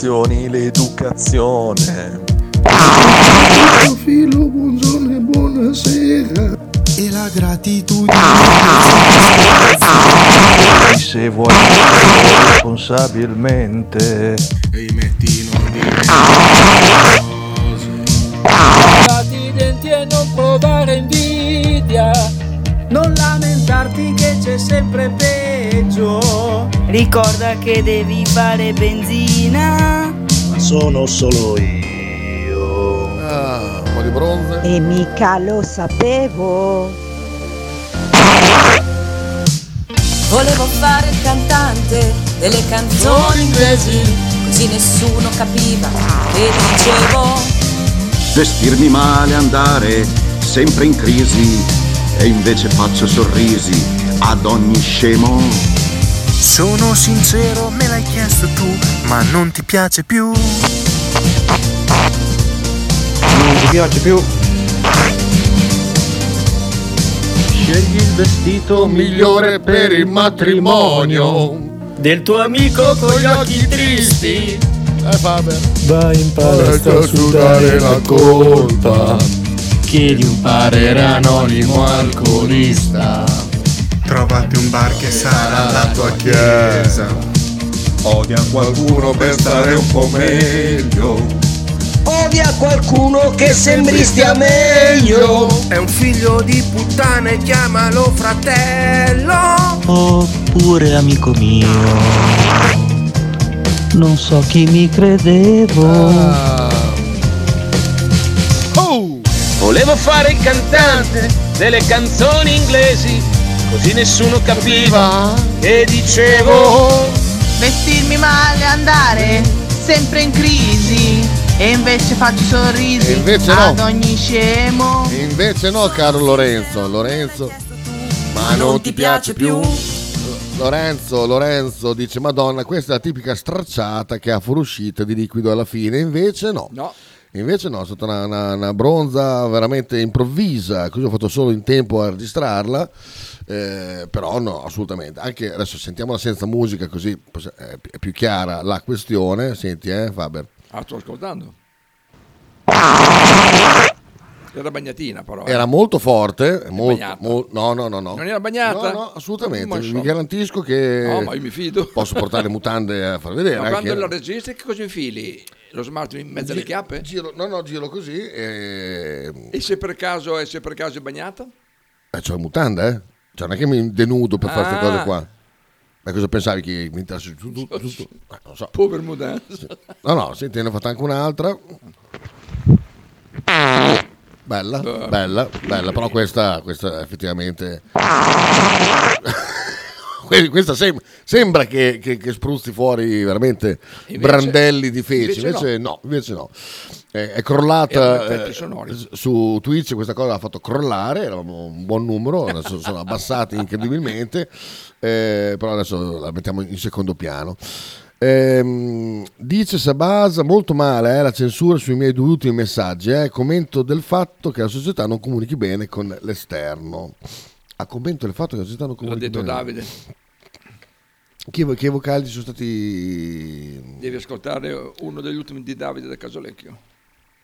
Intenzioni, l'educazione. Profilo, buongiorno e buonasera. E la gratitudine. Se vuoi responsabilmente Rimetti non dire Lavati i denti e non provare invidia Non lamentarti che c'è sempre peggio. Ricorda che devi fare benzina. Ma sono solo io Ah, un po' di bronze. E mica lo sapevo. Volevo fare il cantante delle canzoni inglesi, così nessuno capiva che dicevo. vestirmi male, andare sempre in crisi e invece faccio sorrisi ad ogni scemo. Sono sincero, me l'hai chiesto tu, ma non ti piace più. Non ti piace più Scegli il vestito Migliore per il matrimonio. Del tuo amico con gli occhi tristi Eh, Faber. Vai in Resta a sudare la colpa. Chiedi un parere anonimo alcolista Trovati un bar che sarà la tua chiesa. Odia qualcuno per stare un po' meglio. Odia qualcuno che sembri stia meglio. È un figlio di puttana e chiamalo fratello. Oppure amico mio. Non so chi mi credevo. Ah. Oh! Volevo fare il cantante delle canzoni inglesi Così nessuno capiva che dicevo Vestirmi male, andare sempre in crisi. E invece faccio sorrisi E invece no. ad ogni scemo. E invece no, caro Lorenzo. Lorenzo. Ma non ti piace più? Lorenzo, Lorenzo dice Madonna, questa è la tipica stracciata che ha fuoriuscita di liquido alla fine, invece no. No Invece no, è stata una, una- una bronza veramente improvvisa, così ho fatto solo in tempo a registrarla, eh, però no, assolutamente. Anche adesso sentiamola senza musica così poss- è pi- è più chiara la questione. Senti, eh, Faber. Ah, sto ascoltando. Era bagnatina però. eh. Era molto forte, molto, mol- no, no, no, no. Non era bagnata? No, no, assolutamente. Vi garantisco che No, ma io mi fido. posso portare le mutande a far vedere. Ma quando la registri che cosa infili? Lo smart in mezzo alle Gi- chiappe? Giro, no, no, giro così e... E se per caso, e se per caso è bagnata? Eh, c'ho le mutande, eh? Cioè, non è che mi denudo per fare queste Ah. cose qua. Ma cosa pensavi che mi giù? giù, giù, giù? Eh, non so. Povero mutanza. No, no, senti, ne ho fatta anche un'altra. Bella, bella, bella, però questa, questa effettivamente... Que- questa sem- sembra che, che- che spruzzi fuori veramente Invece- brandelli di feci, invece invece no, no. invece no. Eh, è crollata eh, su Twitch, questa cosa l'ha fatto crollare, eravamo un buon numero, adesso sono abbassati incredibilmente, eh, però adesso la mettiamo in secondo piano. Ehm, dice Sabasa molto male eh, la censura sui miei due ultimi messaggi. Eh. Commento del fatto che la società non comunichi bene con l'esterno. A commento del fatto che la società non L'ha comunichi detto bene. Davide. Che, che vocali sono stati. Devi ascoltare uno degli ultimi di Davide da Casolecchio.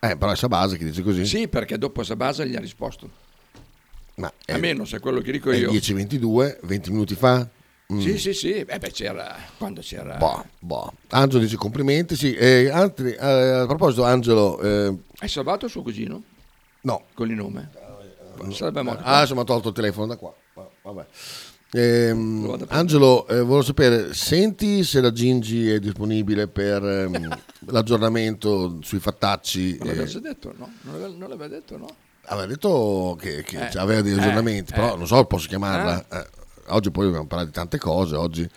Eh, però è Sabasa che dice così. Sì, perché dopo Sabasa gli ha risposto. Ma Almeno se è quello che dico È io. 10.22, 20 minuti fa. Mm. Sì, sì, sì. Eh beh, c'era quando c'era. Boh, boh. Angelo dice complimenti, sì. Eh, altri- eh, a proposito, Angelo, eh, Hai salvato suo cugino? No. Con il nome? Sarebbe morto. Ah, adesso mi ha tolto il telefono da qua. Va- Vabbè. Ehm, Angelo, eh, volevo sapere, senti se la Gingi è disponibile per ehm, l'aggiornamento sui fattacci. Non eh, l'aveva detto, no? Non l'aveva, detto, no? aveva detto che, che Eh, aveva degli eh, aggiornamenti, però eh. non so, posso chiamarla. Eh, oggi poi dobbiamo parlare di tante cose, oggi.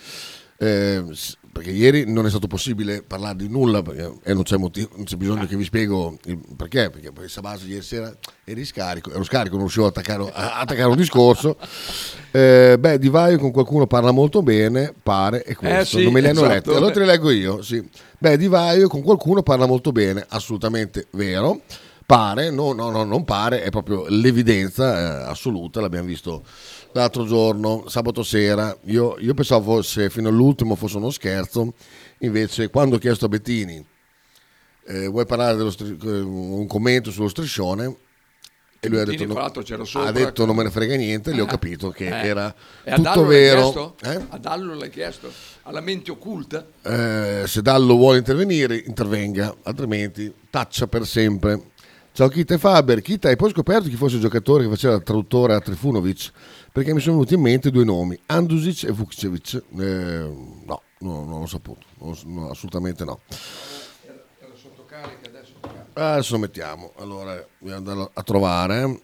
Eh, perché ieri non è stato possibile parlare di nulla perché, e non c'è, motivo, non c'è bisogno che vi spiego il perché, perché poi Sabasa ieri sera eri scarico, ero scarico, non riuscivo a attaccare, a attaccare un discorso. Eh, beh, Di Vaio con qualcuno parla molto bene, pare, e questo, sì, non me li hanno esatto. letti, allora te li leggo io, sì. Beh, Di Vaio con qualcuno parla molto bene, assolutamente vero. Pare, no, no, no, non pare, è proprio l'evidenza eh, assoluta, l'abbiamo visto l'altro giorno, sabato sera. Io, io pensavo fosse fino all'ultimo fosse uno scherzo, invece quando ho chiesto a Bettini, eh, vuoi parlare dello eh, un commento sullo striscione? E lui ha detto, no- sopra, ha detto non me ne frega niente, lì ho Eh, capito che eh. era E tutto vero. Eh? A Dallo l'hai chiesto? Alla mente occulta? Eh, se Dallo vuole intervenire, intervenga, altrimenti taccia per sempre. Ciao Kita e Faber. Kita, hai poi scoperto chi fosse il giocatore che faceva il traduttore a Trifunovic? Perché mi sono venuti in mente due nomi, Andusic e Vukcevic. Eh, no, no, non l'ho saputo, Non- no, assolutamente no. Era sotto carica adesso. Adesso lo mettiamo, allora dobbiamo andarlo a trovare.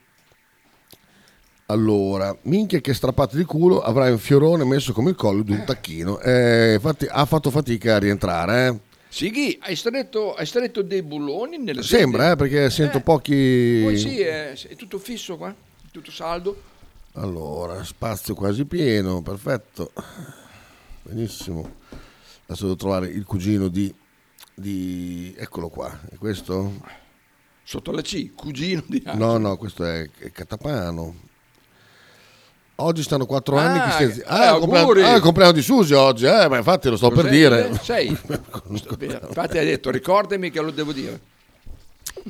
Allora, minchia che strappate di culo, avrai un fiorone messo come il collo di un tacchino. Eh, infatti ha fatto fatica a rientrare, eh. Sighi, hai stretto, hai stretto dei bulloni nelle Sembra, eh, perché sento Eh, pochi... Poi sì, è, è tutto fisso qua, tutto saldo. Allora, spazio quasi pieno, perfetto. Benissimo. Adesso devo trovare il cugino di... di... Eccolo qua, è questo? Sotto la C, cugino di No, no, questo è, è Catapano. Oggi stanno quattro Ah, anni che scherzi. eh, Ah, è il compleanno, ah, è il compleanno di Susi oggi, eh, ma infatti lo sto per Cos'è? dire. Sei. Infatti hai detto, ricordami che lo devo dire.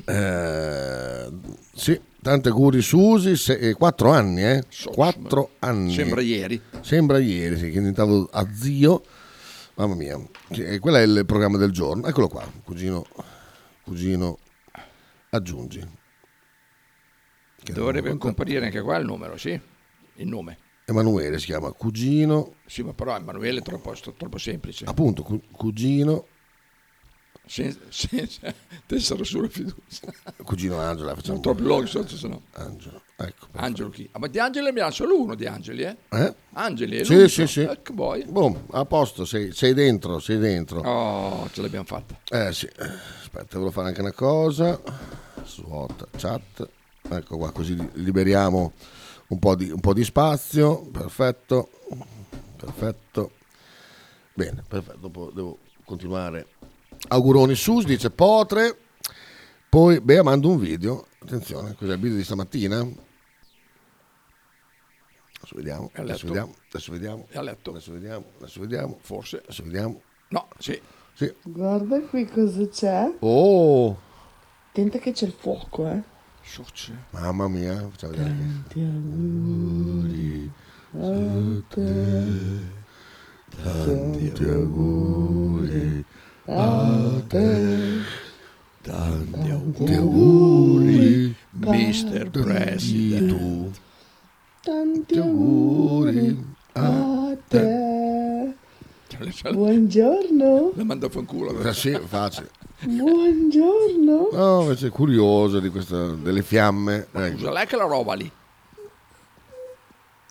Eh, sì, tanti auguri Susi, se- eh, quattro anni, eh? Quattro anni. Sembra ieri. Sembra ieri, sì, che diventavo a zio. Mamma mia, Sì, quello è il programma del giorno. Eccolo qua, cugino, cugino, aggiungi. Che Dovrebbe comparire anche qua il numero, sì. Il nome. Emanuele si chiama, cugino, Sì, ma però Emanuele è troppo, troppo semplice. appunto, cu- cugino, Senza, senza tessera sulla fiducia. cugino Angela. Facciamo Sono troppi loghi sotto, se no. Angelo, ecco. Angelo chi? Ah, ma di Angeli abbiamo solo uno di Angeli, eh? Eh? Angeli, è Sì, l'unico. sì, sì. Ecco poi. Boom, a posto, sei, sei dentro, sei dentro. Oh, ce l'abbiamo fatta. Eh sì, aspetta, volevo fare anche una cosa. Svuota chat. Ecco qua, così liberiamo un po' di, un po' di spazio. Perfetto. Perfetto. Bene, perfetto. Dopo devo continuare. Auguroni Sus dice Potre. Poi Bea manda un video. Attenzione, cos'è il video di stamattina? Adesso vediamo. Adesso vediamo. Adesso vediamo. È a letto. Adesso vediamo. Adesso vediamo. Forse. Adesso vediamo. No, sì. Sì. Guarda qui cosa c'è. Oh! Attenta che c'è il fuoco, eh. Mamma mia. Tanti auguri a te. Tanti auguri a te. Tanti auguri, Mr. President. Tanti auguri a te. Buongiorno. La manda a fanculo. Eh, Sì, facile. Buongiorno. No, invece è curioso di questa, delle fiamme. Ecco. Scusa, lei che la roba lì.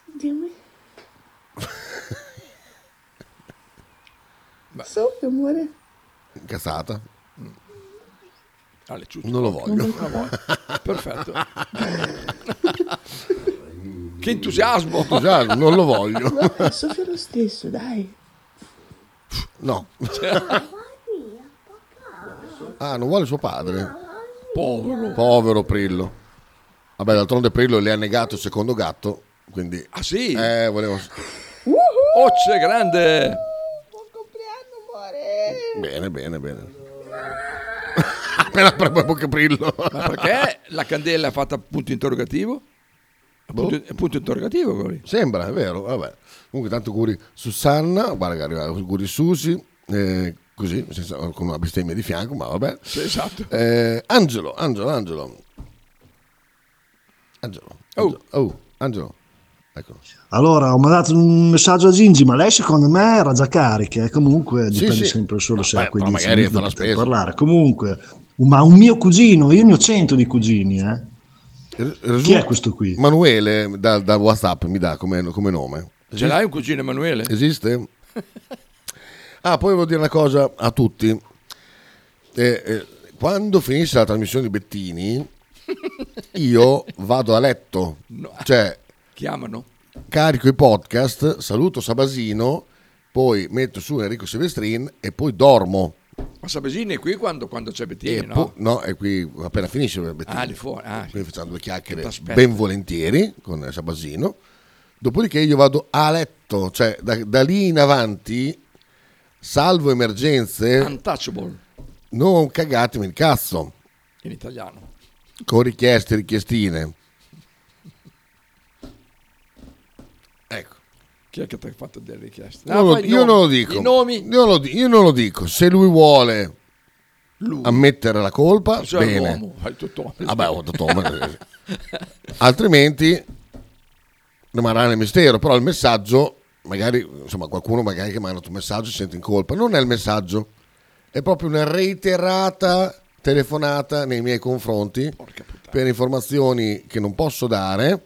Dimmi. Soffio, amore. Incazzata. Alle ciucce. Non lo voglio. Non lo voglio. Perfetto. che entusiasmo. Entusiasmo, non lo voglio. Vabbè, soffio lo stesso, dai. No. Ah, non vuole suo padre? Povero. Povero Prillo. Vabbè, d'altronde Prillo le ha negato il secondo gatto, quindi... Ah sì? Eh, volevo... Oh, c'è grande. Bene, bene, bene. appena per Boccaprillo. Ma perché la candela è fatta punto interrogativo? Punto, è punto interrogativo quello lì. Sembra, è vero, vabbè. Comunque tanto auguri Susanna, guarda che arriva, auguri Susi, eh, così, senza- con una bestemmia di fianco, ma vabbè. Sì, esatto. Eh, Angelo, Angelo, Angelo. Angelo. Angelo. Oh, Angelo. Eccolo. Allora, ho mandato un messaggio a Gingi, ma lei secondo me era già carica. eh. Comunque Sì, dipende sì. sempre solo se ha quei però 10 magari minuti la spesa. parlare. Comunque, ma un mio cugino, io ne ho 100 di cugini, eh. Chi è questo qui? Manuele da, da WhatsApp mi dà come, come nome. Ce l'hai un cugino Emanuele? Esiste? Ah, poi volevo dire una cosa a tutti. Eh, eh, quando finisce la trasmissione di Bettini, io vado a letto. Cioè, Chiamano. carico i podcast, saluto Sabasino, poi metto su Enrico Silvestrin e poi dormo. Ma Sabesini è qui quando, quando c'è Bettini, E no? po- no, è qui appena finisce Bettini. Ah, di fuori. Ah, Quindi facciamo due chiacchiere ben volentieri con Sabasino. Dopodiché io vado a letto, cioè da, da lì in avanti, salvo emergenze, Untouchable non cagatemi il cazzo, in italiano. con richieste, richiestine. Ecco. Chi è che ti ha fatto delle richieste? Ah, lo- fai i io non lo dico. I nomi? Io, lo io non lo dico. Se lui vuole Lui. ammettere la colpa, Cioè bene. l'uomo, tutto. Vabbè, ho detto, ma- altrimenti rimarrà nel mistero. Però il messaggio, magari, insomma, qualcuno magari che manda un messaggio si sente in colpa. Non è il messaggio, è proprio una reiterata telefonata nei miei confronti per informazioni che non posso dare.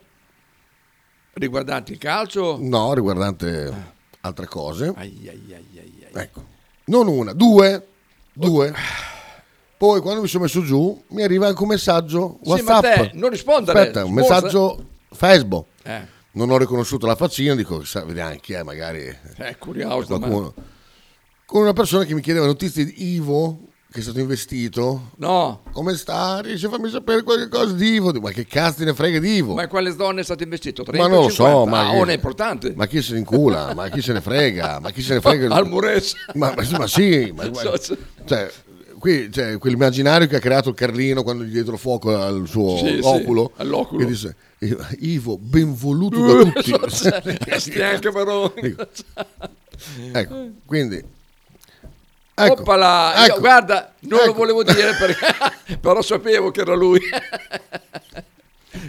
Riguardanti il calcio? No, riguardante altre cose. Ai, ai, ai. Ecco. Non una, due. Due. Poi quando mi sono messo giù mi arriva anche un messaggio Sì, ma WhatsApp. te non rispondere, Aspetta, un messaggio Facebook. Eh. Non ho riconosciuto la faccina, dico, sa, vediamo chi è, magari Eh, curioso. qualcuno. Con una persona che mi chiedeva notizie di Ivo, che è stato investito. No. Come sta? Riesci a farmi sapere qualche cosa di Ivo? Ma che cazzo te ne frega di Ivo? Ma quale zona è stato investito? 30 Ma non lo so, 50? ma, Ah, non è importante. ma chi se ne incula? ma chi se ne frega? Ma chi se ne frega? Al Mures. Ma, ma- ma sì, ma- ma- cioè, qui c'è quell'immaginario che ha creato Carlino quando gli diedero fuoco al suo Sì, sì, oculo. all'oculo. Che dice, Ivo, ben voluto da tutti. Sti anche però. Ecco, quindi... Ecco, Oppala, io, ecco, guarda, non lo ecco. volevo dire perché, però sapevo che era lui.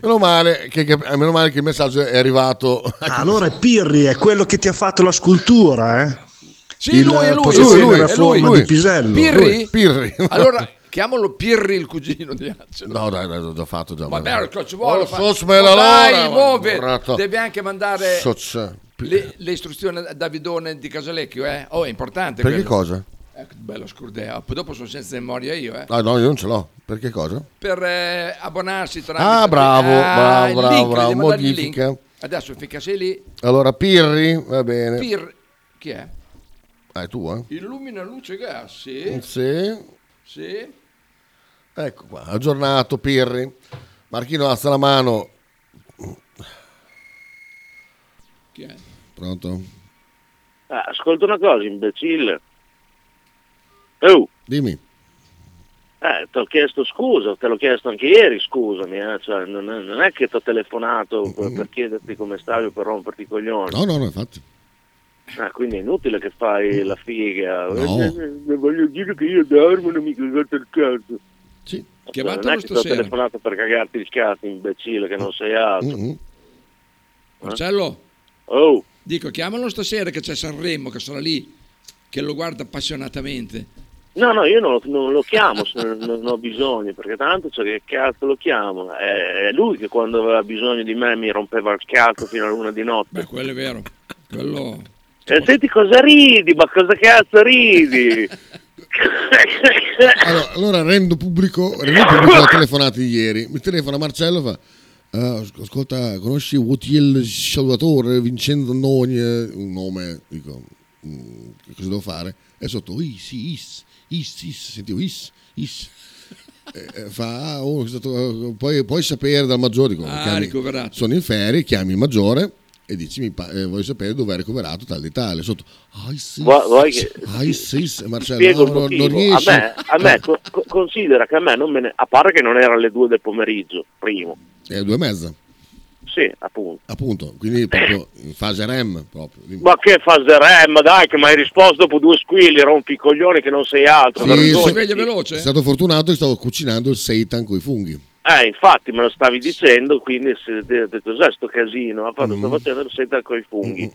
Meno male che, che- meno male che il messaggio è arrivato. Ah, allora Pirri, è quello che ti ha fatto la scultura, eh? Sì, Il lui è lui, lui, è forma lui. di Pisello. Pirri? Lui, Pirri. Allora, chiamalo Pirri il cugino di Angelo. No, dai, dai, l'ho già fatto già. Vabbè, ma- ecco, ci vuole. Oh, fa- Ma la dai, muove. Devi anche mandare Soc- le, le istruzioni a Davidone di Casalecchio, eh? Oh, è importante. Per che cosa? Ecco, bello scurdeo. Poi dopo sono senza memoria io, eh. Ah no, io non ce l'ho. Per che cosa? Per eh, abbonarsi tramite... Ah, bravo, Ah, bravo, bravo, bravo, modifica. Adesso finché sei lì, Allora, Pirri, va bene. Pir... Chi è? Ah, è tu, eh? Illumina luce gas, sì. Sì. Sì. Ecco qua, aggiornato Pirri. Marchino alza la mano. Chi è? Pronto? Ah, ascolta una cosa, imbecille. Oh, Dimmi. eh, ti ho chiesto scusa, te l'ho chiesto anche ieri, scusami, eh, cioè, non, è, non è che ti ho telefonato per, per chiederti come stavi o per romperti i coglioni. No, no, no, infatti. Ah, quindi è inutile che fai la figa. No. Eh, eh, voglio dire che io dormo non mi cagate il cazzo. Sì. Chiamatelo non è che ti ho stasera. telefonato per cagarti il cazzo, imbecille, che non sei altro. Mm-hmm. Marcello? Oh, Dico, chiamalo stasera che c'è Sanremo, che sarà lì, che lo guarda appassionatamente. no, no, io non lo, non lo chiamo se non, ho bisogno, perché tanto cioè, che cazzo lo chiamo. È, lui che quando aveva bisogno di me mi rompeva il cazzo fino a luna di notte. Beh, quello è vero. Quello... E senti cosa ridi, ma cosa cazzo ridi? Allora, allora rendo pubblico, rendo pubblico la telefonata di ieri. Mi telefona Marcello fa. "Ah, asc- ascolta, conosci Wotiel Salvatore, Vincenzo Nogni, un nome, dico, "Mm, che cosa devo fare? E sotto, is, is, is, is, sentivo is, is. E- e fa, ah, oh, stato- puoi, puoi sapere dal maggiore, dico, Ah, chiami- sono in ferie, chiami il maggiore e dici mi pa- eh, voglio sapere dove è ricoverato tal di tale sotto ai sì Marcello no, no, non riesci A me, a me Eh, co- co- considera che a me non me ne... A parte che non era alle due del pomeriggio, primo. è due e mezza Sì, appunto. appunto quindi proprio in fase REM proprio Ma che fase rem, dai, che mi hai risposto dopo due squilli, rompi i coglioni che non sei altro. Sì, sono- Sei stato fortunato che stavo cucinando il seitan con i funghi. Eh, infatti me lo stavi dicendo, quindi ho detto cos'è sto casino? Ha fatto, Mm. sto facendo seta con i funghi.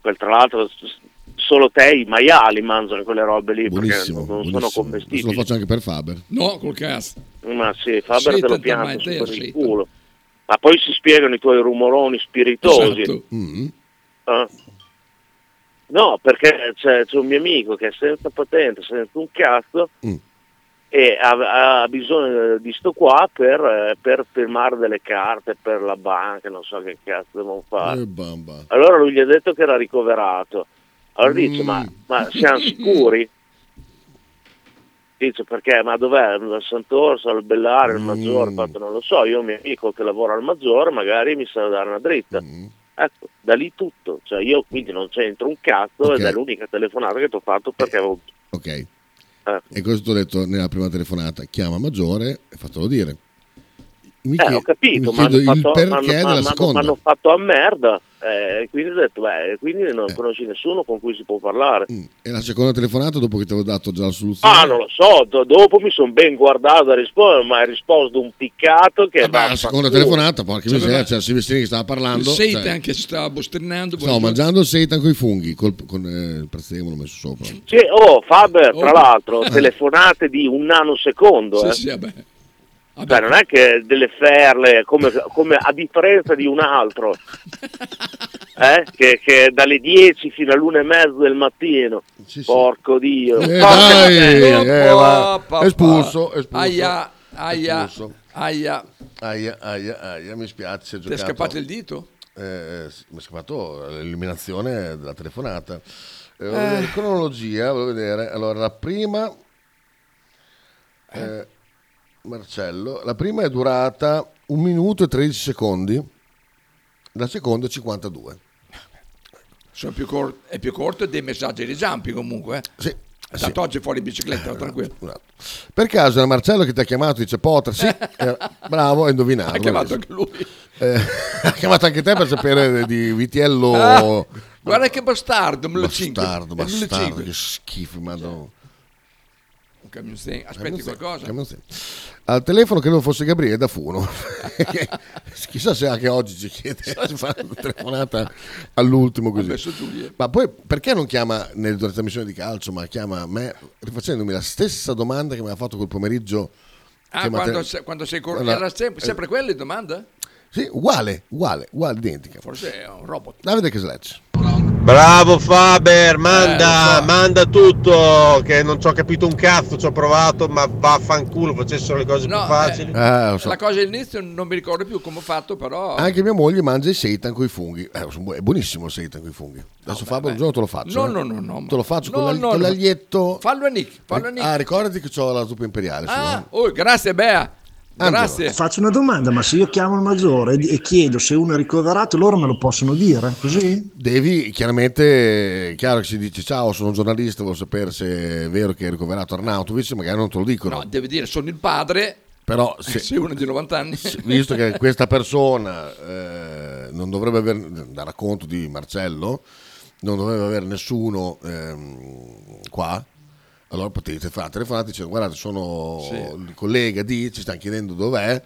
Quel tra l'altro solo te i maiali mangiano quelle robe lì Buonissimo, perché non sono buonissimo. Lo commestibili. faccio anche per Faber. No, col cazzo. Ma sì, Faber te lo te, per il culo. Ma poi si spiegano i tuoi rumoroni spiritosi. Esatto. Mm. Eh? No, perché c'è, c'è un mio amico che è senza patente, senza un cazzo Mm. E ha, ha bisogno di sto qua per, eh, per firmare delle carte per la banca, non so che cazzo devono fare. Eh. Allora lui gli ha detto che era ricoverato. Allora dice, Mm. ma, ma siamo sicuri? Dice perché, ma dov'è? Al Sant'Orso, al Bellare, al Maggiore? Mm. Fatto, non lo so, io ho un mio amico che lavora al Maggiore, magari mi sa dare una dritta. Mm. Ecco, da lì tutto. Cioè io quindi non c'entro un cazzo Ok. ed è l'unica telefonata che ti ho fatto perché avevo... Ok. Eh. E ti ho detto nella prima telefonata? Chiama Maggiore e fatelo dire. Mi Eh, ho capito, mi ma chiedo hanno il fatto, perché m'hanno- seconda. m'hanno fatto a merda. Eh, quindi ho detto, beh, quindi Eh. non conosci nessuno con cui si può parlare. E la seconda telefonata dopo che ti avevo dato già la soluzione? Ah, non lo so, do- dopo mi sono ben guardato a rispondere, ma hai risposto un piccato che... Vabbè, la seconda telefonata, porca Cioè, miseria, c'era Silvestrini che stava parlando. Il seitan cioè, che stava bostrinando. stavo mangiando il seitan con i funghi, col- con eh, il prezzemolo messo sopra. Sì, oh, Faber, tra Oh. l'altro, telefonate di un nanosecondo, eh. Sì, sì, vabbè. Cioè, non è che delle ferle, come, come a differenza di un altro, eh, che, che dalle 10 fino all'una e mezza del mattino, porco Dio. Eh, Porca dai, eh, va. espulso, espulso. Aia, aia, Espulso. aia. Aia, aia, aia, mi spiace. Ti è scappato il dito? Eh, sì, mi è scappato l'eliminazione della telefonata. Eh, Eh. vedere cronologia, volevo vedere. Allora, la prima... eh, Marcello, la prima è durata 1 minuto e 13 secondi, la seconda 52. Sono più cor- è più corto dei messaggi di Zampi comunque. Eh? Sì. Tanto oggi fuori bicicletta, tranquillo. Per caso era Marcello che ti ha chiamato dice Potter, sì, eh, bravo, hai indovinato. Ha chiamato anche lui. Eh, ha chiamato anche te per sapere di Vitiello. Ah, guarda che bastardo, me lo. Bastardo, Eh, bastardo, cinque. che schifo, madonna. Stain. Aspetti qualcosa? Camion stain. Al telefono credo fosse Gabriele da Funo. Chissà se anche oggi ci chiede si fa una telefonata all'ultimo così. Giulia. Ma poi perché non chiama nelle due trasmissioni di calcio, ma chiama me rifacendomi la stessa domanda che mi ha fatto quel pomeriggio? Ah, quando, Matteo- se- quando sei cor- Allora, era sempre, sempre quella la domanda? Sì, uguale, uguale, uguale, identica. Forse è un robot. Davide Kesletch. Bravo Faber, Eh, manda, lo so. manda tutto, che non ci ho capito un cazzo, ci ho provato, ma vaffanculo, facessero le cose No, più facili. Eh, lo so. La cosa all'inizio non mi ricordo più come ho fatto, però... Anche mia moglie mangia il seitan con i funghi. Eh, è buonissimo il seitan con i funghi. Adesso Fabio un giorno te lo faccio. No, eh. no, no, no, Te lo faccio no, con, no, con no. l'aglietto. Fallo a Nick, fallo a Nick. Ah, ricordati che ho la zuppa imperiale. su, Ah, eh. oh, grazie Bea. Grazie. Faccio una domanda, ma se io chiamo il maggiore e chiedo se uno è ricoverato, loro me lo possono dire così? Devi, chiaramente, è chiaro che si dice ciao, sono un giornalista, voglio sapere se è vero che è ricoverato Arnautovic, magari non te lo dicono. No, devi dire sono il padre. Però se- sei uno di 90 anni. visto che questa persona eh, non dovrebbe avere, da racconto di Marcello, non dovrebbe avere nessuno ehm, qua, allora potete fare telefonate dicendo guardate sono Sì. il collega di, ci stanno chiedendo dov'è,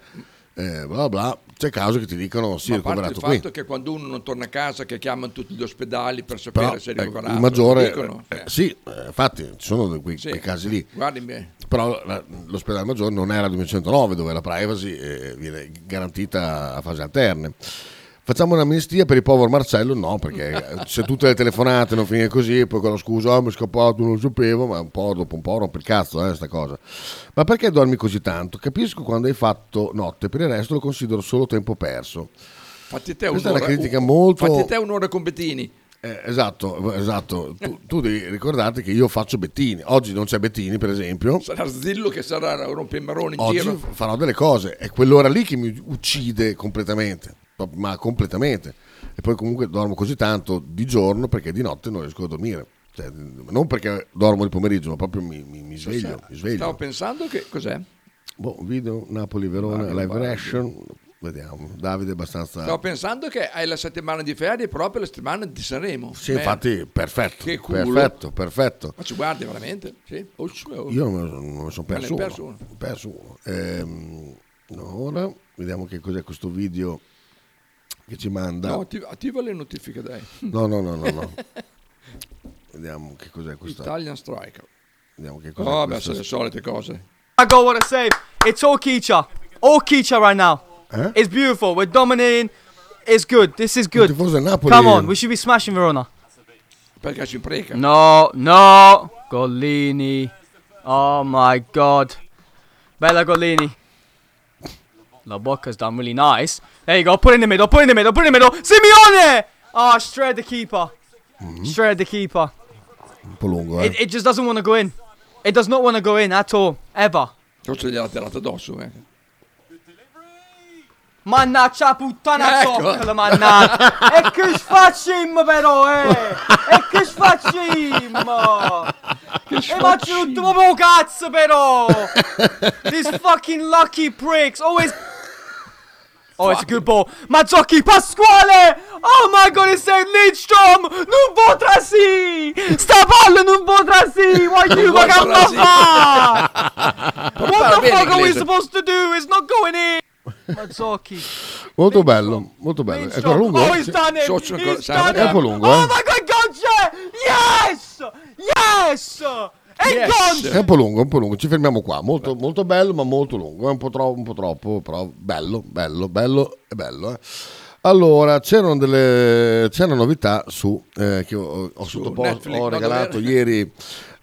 eh, bla bla, c'è caso che ti dicono sì, Ma è parte il ricoverato qui. fatto che quando uno non torna a casa che chiamano tutti gli ospedali per sapere Però se è ricoverato. il maggiore, dicono. eh, sì, eh, infatti ci sono quei, Sì. quei casi lì. Guardi me. Però la- l'ospedale maggiore non era 209 dove la privacy eh, viene garantita a fasi alterne. Facciamo un'amnistia per il povero Marcello? No, perché se tutte le telefonate non finiscono così, poi con la scusa, ah, mi è scappato, non lo sapevo, ma un po' dopo un po' rompe il cazzo, eh, sta cosa. Ma perché dormi così tanto? Capisco quando hai fatto notte, per il resto lo considero solo tempo perso. Fatti te Questa è una un'ora- critica molto- Fatti te un'ora con Bettini. Eh, esatto, esatto. Tu, tu devi ricordarti che io faccio Bettini. Oggi non c'è Bettini, per esempio. Sarà Zillo che sarà rompemarone in Oggi giro. farò delle cose. È quell'ora lì che mi uccide completamente. Ma completamente. e poi comunque dormo così tanto di giorno perché di notte non riesco a dormire. Cioè, non perché dormo di pomeriggio, ma proprio mi, mi- mi sveglio. Mi sveglio. Stavo pensando che cos'è? Boh, video Napoli-Verona, live guarda. reaction. Vediamo. Davide è abbastanza... Stavo pensando che hai la settimana di ferie proprio la settimana di Sanremo. Sì, Beh, infatti, perfetto. Che culo. Perfetto, perfetto. Ma ci guardi veramente? Sì. Oh, oh. Io non me sono ne perso, perso uno. uno. Perso uno. Ehm, ora vediamo che cos'è questo video che ci manda. No, attiva, attiva le notifiche, dai. No, no, no, no, no. Vediamo che cos'è questa. Italian Striker. Vediamo che cos'è Oh, beh, sono le solite cose. I got what I say. It's all Keisha. All Keisha right now. Eh? It's beautiful. We're dominating. It's good. This is good. Come on, we should be smashing Verona. Perché ci impreca. No, no. Gollini. Oh my god. Bella Gollini. La Bocca's done really nice. There you go. Put it in the middle. Put it in the middle. Put it in the middle. Simeone! Oh, straight at the keeper. Straight at the keeper. Eh. It, it just doesn't want to go in. It does not want to go in at all. Ever. Forse gliel'ha tirata addosso, eh. Mannaggia puttana Ecco. zoccola, mannaggia. e che facciamo però, eh? E che facciamo? e faccio cazzo però. These fucking lucky pricks always... Oh, it's a good ball. Mazzocchi, Pasquale! Oh my god, it's saying Lidstrom! Non potrà sì! Sta palla non potrà sì! Non che potrà sì. fa? What the fuck are we supposed to do? It's not going in! Mazzocchi. Molto bello, molto bello. È ancora lungo? Oh, eh? he's done it! Sai, done it! lungo, Oh eh? my god, Gocce! Yes! Yes! E Yes. È un po' lungo, un po' lungo. Ci fermiamo qua. Molto, molto bello, ma molto lungo. È un po', tro- un po' troppo, però bello, bello, bello e bello. eh. Allora, c'erano delle una novità su eh, che ho, ho Netflix, ho regalato ieri.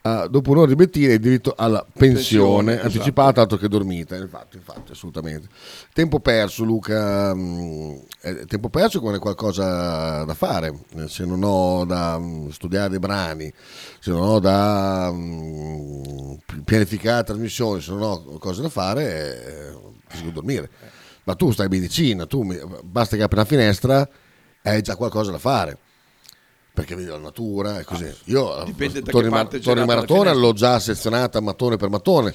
Ah, dopo un'ora di bettine il diritto alla pensione, Pensione, esatto. anticipata altro che dormita infatti, infatti assolutamente. Tempo perso Luca mm, eh, tempo perso come qualcosa da fare Eh, se non ho da mm, studiare dei brani se non ho da mm, pi- pianificare la trasmissione se non ho cose da fare eh, riesco a dormire. Ma tu stai in medicina tu mi- basta che apri una finestra hai già qualcosa da fare perché vedi la natura e così. Io Ah, dipende da torno che la maratona l'ho già sezionata mattone per mattone.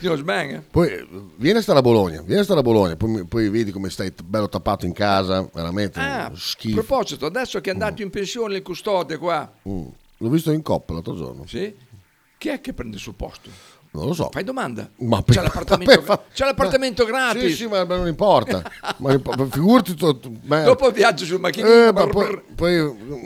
Io sbang, eh. Poi vieni a stare a Bologna, vieni a stare a Bologna, poi, poi vedi come stai bello tappato in casa, veramente Ah, a schifo. proposito, adesso che è andato in pensione il custode qua, Mm. L'ho visto in coppa l'altro giorno. sì? Chi è che prende il suo posto? Non lo so. Fai domanda. Ma C'è per- l'appartamento, per- c'è l'appartamento Sì, gratis. sì, ma ma non importa. ma. Figurati tu. beh. Dopo viaggio sul macchinino. Eh, ma poi, poi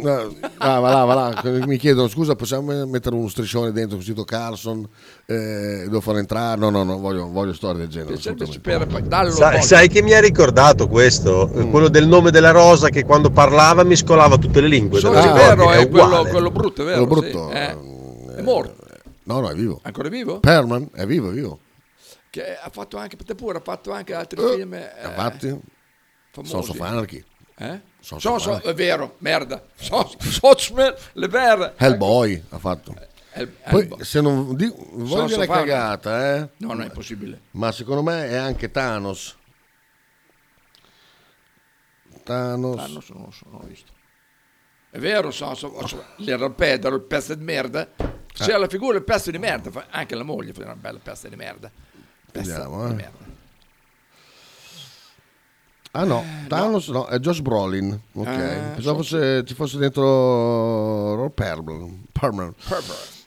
no, ah, va là, va là. Mi chiedono scusa, possiamo mettere uno striscione dentro scritto Carlson? Eh, devo farlo entrare? No, no, no, voglio, voglio storie del genere. per, dallo Sa- poi. sai che mi ha ricordato questo? Mm. Quello del nome della rosa che quando parlava mi scolava tutte le lingue. Te lo è vero, è, quello, uguale. quello brutto, è vero? Quello brutto, sì. Eh, È morto. No, no, è vivo. Ancora vivo? Perman è vivo, è vivo. Che ha fatto anche, te pure, ha fatto anche altri Eh, film. eh, Infatti, famosi. Sons of Anarchy. Eh? Sons So, of Anarchy. è vero, merda. So, so, le vere. Hellboy ha fatto. Hell- Poi, Hellboy. se non dico, voglio Sons dire of cagata, eh? No, non è possibile. Ma secondo me è anche Thanos. Thanos. Ah, non non so, non ho visto. È vero, so, so, so, l'Erpedero, il pezzo di merda. Se Eh. la figura il pezzo di merda, anche la moglie fa una bella pezzo di merda. Pezzo Vediamo, di eh. merda. Ah no, Thanos no, è Josh Brolin. Ok, Eh, pensavo fosse- ci fosse dentro. Perman.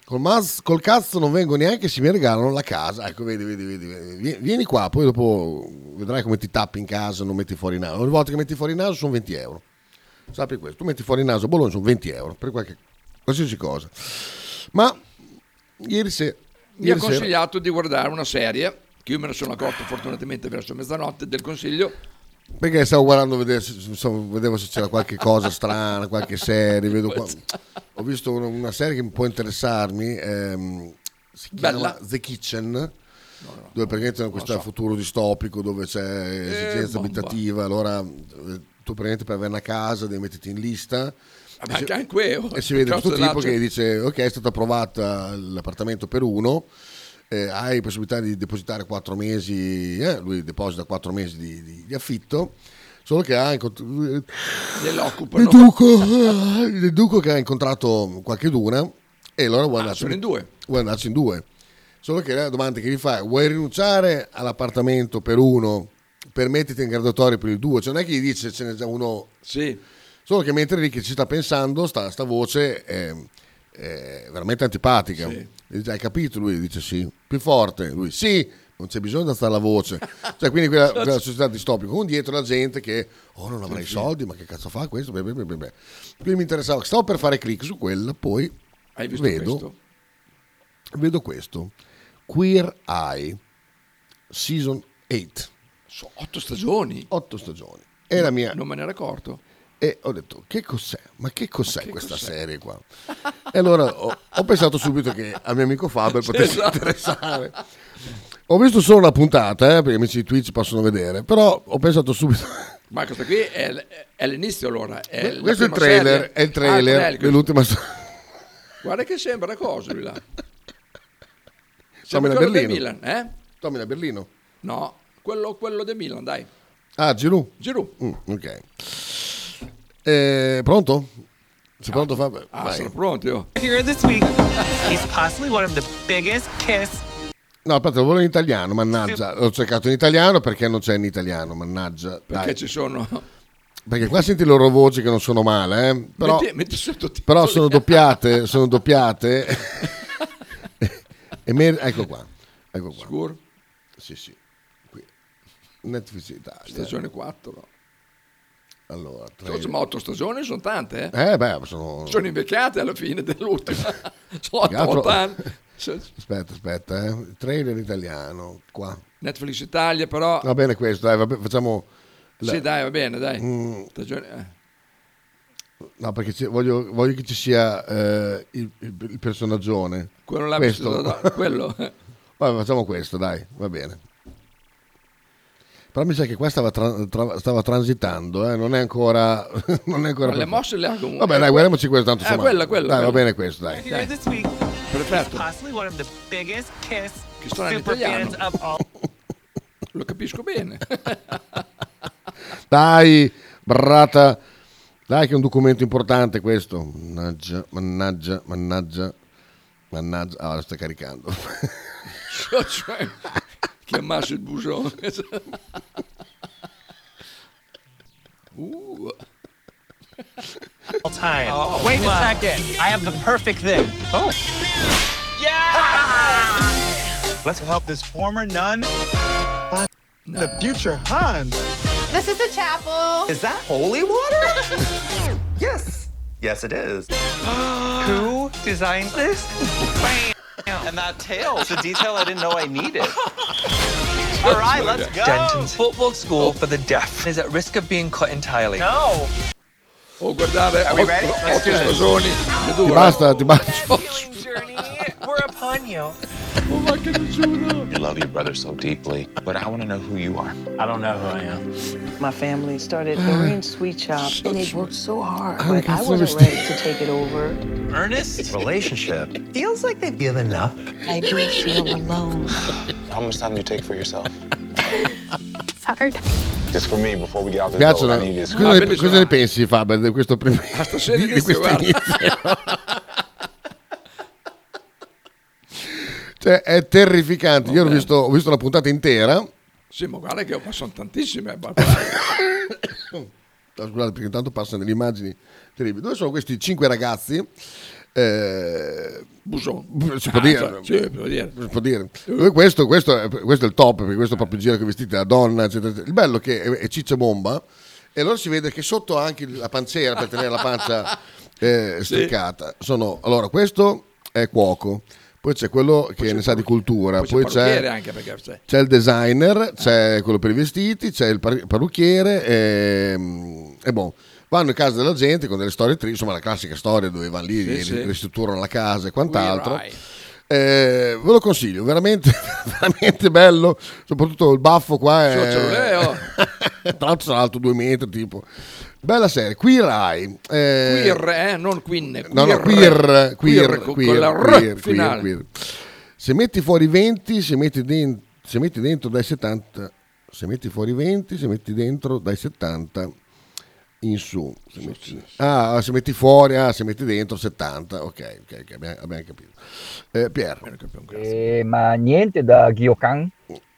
Col, mas- col cazzo non vengo neanche se mi regalano la casa. Ecco, vedi, vedi, vedi, vedi. Vie- Vieni qua, poi dopo vedrai come ti tappi in casa, non metti fuori naso. Ogni volta che metti fuori naso sono 20 euro. Sappi questo, tu metti fuori il naso a Bologna sono 20 euro per qualche, qualsiasi cosa. Ma ieri sera... Mi ha ieri sera- consigliato di guardare una serie, che io me ne sono accorto fortunatamente verso mezzanotte, del consiglio. Perché stavo guardando, se- vedevo se c'era qualche cosa strana, qualche serie. Qua- Ho visto una, serie che può interessarmi. ehm, si chiama Bella. The Kitchen. dove praticamente è questo futuro distopico dove c'è esigenza bomba. abitativa. Allora eh, tu praticamente per avere una casa devi metterti in lista. Ma E si- anche anche quello. e si vede questo tipo che dice ok è stato approvato l'appartamento per uno eh, hai possibilità di depositare quattro mesi eh, lui deposita quattro mesi di, di- di affitto Solo che ha incontrato... Deduco, ah, deduco che ha incontrato qualche duna e allora vuole andarci Ah, sono in due. Vuole andarci in due. Solo che la domanda che gli fa vuoi rinunciare all'appartamento per uno per metterti in graduatoria per il due? Cioè non è che gli dice ce n'è già uno... Sì. Solo che mentre Ricky ci sta pensando, sta, sta voce è, è veramente antipatica. Sì. Hai capito? Lui dice sì. Più forte. Lui sì. Non c'è bisogno di alzare la voce. Cioè, quindi quella, quella società distopica. Con dietro la gente che, oh, non avrai Sì, sì. soldi, ma che cazzo fa questo? Beh, beh, beh, beh. Quindi mi interessava, stavo per fare click su quella, poi vedo, questo? vedo questo. Queer Eye, Season 8. Sono otto stagioni. Otto stagioni. E la mia... Non me ne ero accorto. E ho detto, che cos'è? Ma che cos'è che questa cos'è? serie qua? E allora ho, ho pensato subito che al mio amico Faber potesse esatto. interessare. Ho visto solo una puntata, eh, perché gli amici di Twitch possono vedere, però ho pensato subito... Ma questa qui è, è l'inizio allora. È la questo è il trailer, serie. è il Ah, trailer questo- dell'ultima storia. Guarda che sembra cosa lui là. Sembra da Berlino. Milan, eh? Tommy da Berlino. No, quello, quello del Milan, dai. Ah, Giroud. Giroud. Mm, ok. Eh, pronto? Sei pronto Faber? Ah, Vai. sono pronti, oh. Here this week, he's possibly one of the biggest kiss. No, aspetta, lo volevo in italiano, mannaggia. L'ho cercato in italiano perché non c'è in italiano, mannaggia. Perché Dai. ci sono... Perché qua senti le loro voci che non sono male, eh? Però, Metti, metti sottotitoli. però sono doppiate, sono doppiate. e mer- ecco qua, ecco qua. Sicuro? Sì, sì. Qui. Netflix Italia. Stagione 4. Allora, tre- Cioè, ma otto stagioni sono tante, eh? Eh beh, sono... Sono invecchiate alla fine dell'ultima. sono Che altro- 8 anni. Aspetta, aspetta, eh. Trailer italiano, qua. Netflix Italia, però... Va bene questo, dai, vabbè, facciamo... la- Sì, dai, va bene, dai. Mm. Stagione... eh. No, perché voglio, voglio che ci sia eh, il, il, personaggione. Quello là questo. vestito da- quello. Vabbè, facciamo questo, dai, va bene. Però mi sa che qua stava, tra- tra- stava transitando, eh, non è ancora... non è ancora Ma le mosse le ha comunque. Vabbè, dai, guardiamoci questo tanto Eh, insomma. quella, quella, Dai, va quella. bene questo, dai. Week, Perfetto. Che sta in super italiano. Lo capisco bene. Dai, brata. Dai che è un documento importante questo. Mannaggia, mannaggia, mannaggia, mannaggia. Ah, lo sta caricando. cioè, chiamarsi il buson. uh. all time. Oh, Wait a second. I have the perfect thing. Oh. Yeah! Let's help this former nun. The future Hans. This is the chapel. Is that holy water? yes. Yes, it is. Who designed this? And that tail. It's a detail I didn't know I needed. All right, let's go. Denton's football school oh. for the deaf is at risk of being cut entirely. No. Oh, guardate, Are we ready? Oh, let's otto do this. stagioni. Le Ti basta, ti basta. We're upon you. Oh you love your brother so deeply, but I want to know who you are. I don't know who I am. My family started uh, a Korean sweet shop, and they worked so hard, Oh, but I wasn't understand- ready to take it over. Ernest? Relationship. Feels like they've given up. I do feel alone. How much time do you take for yourself? It's hard. Just for me, before we get out Mi the door. I need this. Cosa, ne, cosa ne pensi, Faber, di questo primo stasera di, di inizio, questo guarda. inizio? Cioè, è terrificante. Io ho visto, ho visto la puntata intera. Sì, ma guarda che sono tantissime. Scusate, perché intanto passano delle immagini terribili. Dove sono questi cinque ragazzi? Eh, Buson. Si può Ah, dire, cioè, sì, può dire. Si può dire. Questo, questo è, questo è il top, perché questo proprio il giro che vestite da donna, eccetera, eccetera. Il bello è che è, ciccia bomba e allora si vede che sotto anche la pancera per tenere la pancia eh, Sì. Sono, allora, questo è cuoco, poi c'è quello che ne sa di cultura, Poi c'è poi c'è, c'è. c'è il designer, c'è quello per i vestiti, c'è il par- parrucchiere e, e boh. Vanno in casa della gente con delle storie tristi, insomma la classica storia dove vanno lì, Sì, sì. ristrutturano la casa e quant'altro. Eh, ve lo consiglio, veramente, veramente bello, soprattutto il baffo qua è... L'ho, Tra l'altro sarà alto due metri, tipo. Bella serie, Queer Eye. eh, Queer, eh, non queen. No, no, queer, queer, con- queer, con la queer, finale. queer, queer. Se metti fuori 20, se metti, den- se metti dentro dai 70, Se metti fuori 20, se metti dentro dai 70 in su. Se metti- ah, se metti fuori, ah, se metti dentro 70. Ok, ok, ok, abbiamo, abbiamo capito. Eh, Pier. Eh, ma niente da Gyokan?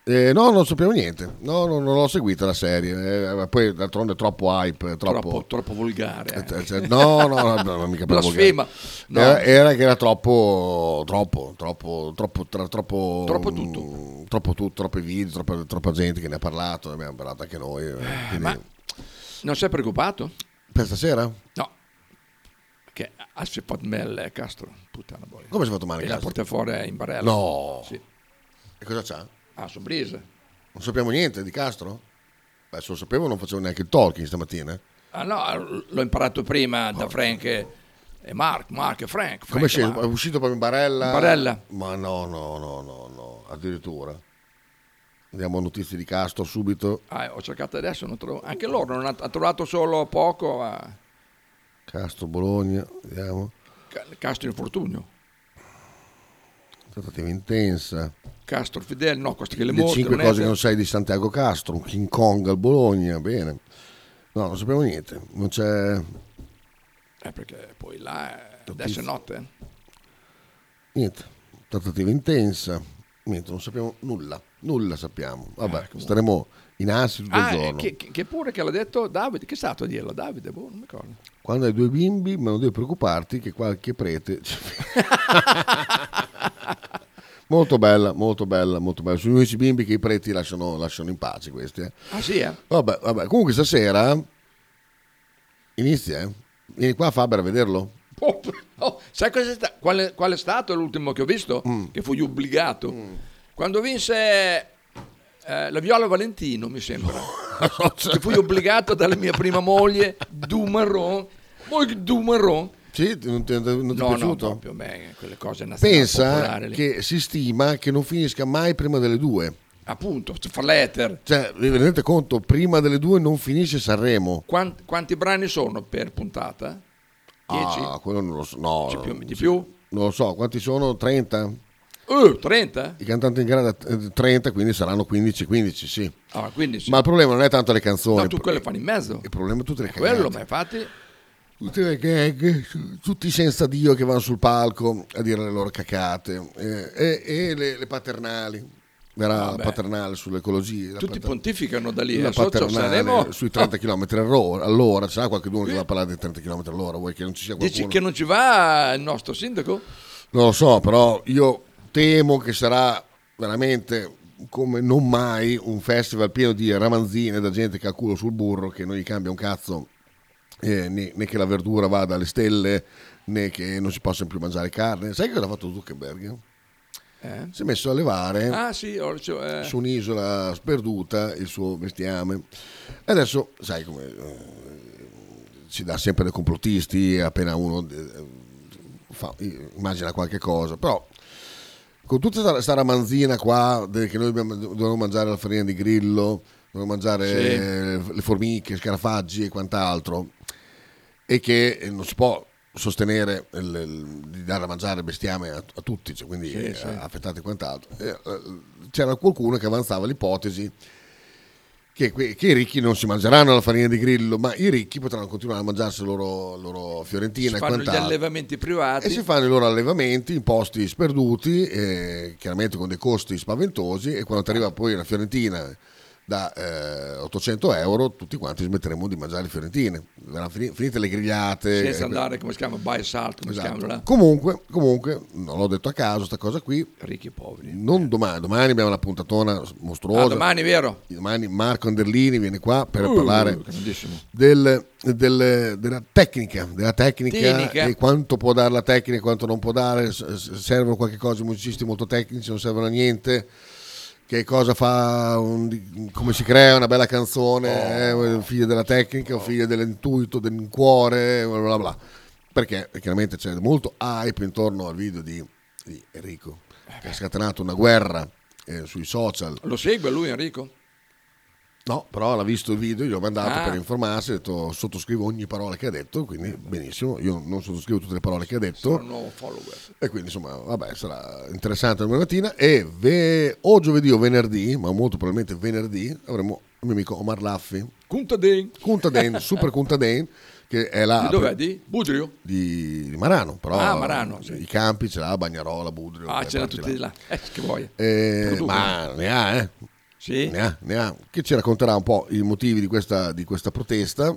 Eh, no, non sappiamo niente. No, no, non l'ho seguita la serie. Eh, poi d'altronde è troppo hype. Troppo, Troppo, troppo volgare. Eh, cioè, no, no, no, no, mica per Blasfema. No. Era, era che era troppo, troppo, troppo, troppo, tra- troppo, Troppo tutto. Troppo tutto, troppi video, troppa, troppa gente che ne ha parlato, ne abbiamo parlato anche noi. eh, quindi- ma- Non sei preoccupato? Per stasera? No. Che ha fatto male Castro. Puttana boia. Come si è fatto male E la Castro? porta fuori in barella. No. Sì. E cosa c'ha? Ah, sorpresa. Non sappiamo niente di Castro? Beh, se lo sapevo non facevo neanche il talking stamattina. Ah no, l'ho imparato prima da Frank e e Mark, Mark e Frank. Come Frank e è Mark. è uscito proprio in barella? In barella. Ma no, no, no, no, no, addirittura. Andiamo a notizie di Castro subito. Ah, ho cercato adesso, non trovo- anche loro non ha, ha trovato solo poco a Castro Bologna, vediamo. Ca- Castro Infortunio. Trattativa intensa. Castro Fidel, no, queste che le mostre. cinque cose che non sai di Santiago Castro, un King Kong al Bologna, bene. No, non sappiamo niente. Non c'è Eh, perché poi là è- adesso è notte. niente. Trattativa intensa. Niente, non sappiamo nulla. Nulla sappiamo. Vabbè, comunque. staremo in ansia tutto Ah, il eh, giorno. che, che- che pure che l'ha detto Davide, che è stato a dirlo Davide, boh, non mi ricordo. Quando hai due bimbi, ma non devi preoccuparti che qualche prete... molto bella, molto bella, molto bella. Sono gli unici bimbi che i preti lasciano, lasciano in pace questi. eh. Ah sì, eh? Vabbè, vabbè. Comunque stasera inizia, eh. Vieni qua Faber a vederlo. Oh, oh, sai sta- qual, è, qual è stato l'ultimo che ho visto? Mm. Che fui obbligato. Quando vinse eh, la Viola Valentino, mi sembra. che fui obbligato dalla mia prima moglie, Dumarron. Poi Dumarron. Sì, non ti, non ti è No, no, piaciuto? proprio a me, quelle cose Pensa popolari lì. che si stima che non finisca mai prima delle due. Appunto, fa l'eter. Cioè, vi rendete conto, prima delle due non finisce Sanremo. Quan- quanti brani sono per puntata? 10? Ah, quello non lo so. No, C'è più- no, di più? Non lo so, quanti sono? 30? Uh, 30? I cantanti in gara da 30, quindi saranno 15-15, sì. Ah, quindi sì. Ma il problema non è tanto le canzoni. No, tu quelle fanno in mezzo. Il problema è tutte le È quello, ma infatti... Tutte le gag, tutti senza Dio che vanno sul palco a dire le loro cacate eh, e, e le, le paternali. Verrà Vabbè. la paternale sull'ecologia. Tutti pater- pontificano da lì. la eh, paternale saremo... sui 30 km all'ora. all'ora. C'è qualcuno che va a parlare di 30 km all'ora? Vuoi che non ci sia qualcuno? Dici che non ci va il nostro sindaco? Non lo so, però io temo che sarà veramente come non mai un festival pieno di ramanzine da gente che ha culo sul burro, che non gli cambia un cazzo, eh, né, né che la verdura vada alle stelle, né che non si possa più mangiare carne. Sai cosa ha fatto Zuckerberg? Eh? Si è messo a levare Ah sì, cioè, eh, su un'isola sperduta il suo bestiame. E adesso, sai come eh, si dà sempre dei complottisti appena uno eh, fa- immagina qualche cosa, però con tutta sta, sta ramanzina qua che noi dobbiamo, mangiare la farina di grillo, dobbiamo mangiare Sì. le formiche, scarafaggi e quant'altro, e che eh, non si può sostenere il- il- di dare a mangiare bestiame a, a tutti, cioè, quindi Sì, eh, sì. affettati e quant'altro. E, eh, c'era qualcuno che avanzava l'ipotesi che, che i ricchi non si mangeranno la farina di grillo, ma i ricchi potranno continuare a mangiarsi la loro, loro si fiorentina e fanno gli quant'altro. allevamenti privati. E si fanno i loro allevamenti in posti sperduti, eh, chiaramente con dei costi spaventosi, e quando ti arriva poi una fiorentina da eh, 800 euro, tutti quanti smetteremo di mangiare fiorentine. Verranno fini- finite le grigliate. senza eh, andare, come si chiama, buy salt, come si Esatto. chiama là? Comunque, comunque, non l'ho detto a caso sta cosa qui. Ricchi e poveri. Non domani, domani abbiamo una puntatona mostruosa. Ah, domani, vero? Domani Marco Anderlini viene qua per Uh, parlare del- del- della tecnica, della tecnica, Tecnica. e quanto può dare la tecnica e quanto non può dare. Servono qualche cosa i musicisti molto tecnici, non servono a niente. Che cosa fa, un- come si crea una bella canzone, eh, figlio della tecnica o figlio dell'intuito, del cuore, bla bla bla. Perché chiaramente c'è molto hype intorno al video di, di Enrico, che ha scatenato una guerra eh, sui social. Lo segue lui Enrico? No, però l'ha visto il video, gli ho mandato Ah. per informarsi, ha detto sottoscrivo ogni parola che ha detto, quindi benissimo, io non sottoscrivo tutte le parole che ha detto. Sono follower. E quindi insomma, vabbè, sarà interessante domani mattina. E ve- o giovedì o venerdì, ma molto probabilmente venerdì, avremo il mio amico Omar Laffi. Contadin. Contadin, super Contadin, che è la... Di dov'è? Di Budrio? Di, di Marano, però Ah, Marano, sì. i campi ce l'ha, Bagnarola, Budrio. Ah, ce l'ha tutti là. Eh, che vuoi. Eh, ma ne ha, eh? Sì? Ne ha, ne ha. Che ci racconterà un po' i motivi di questa, di questa protesta.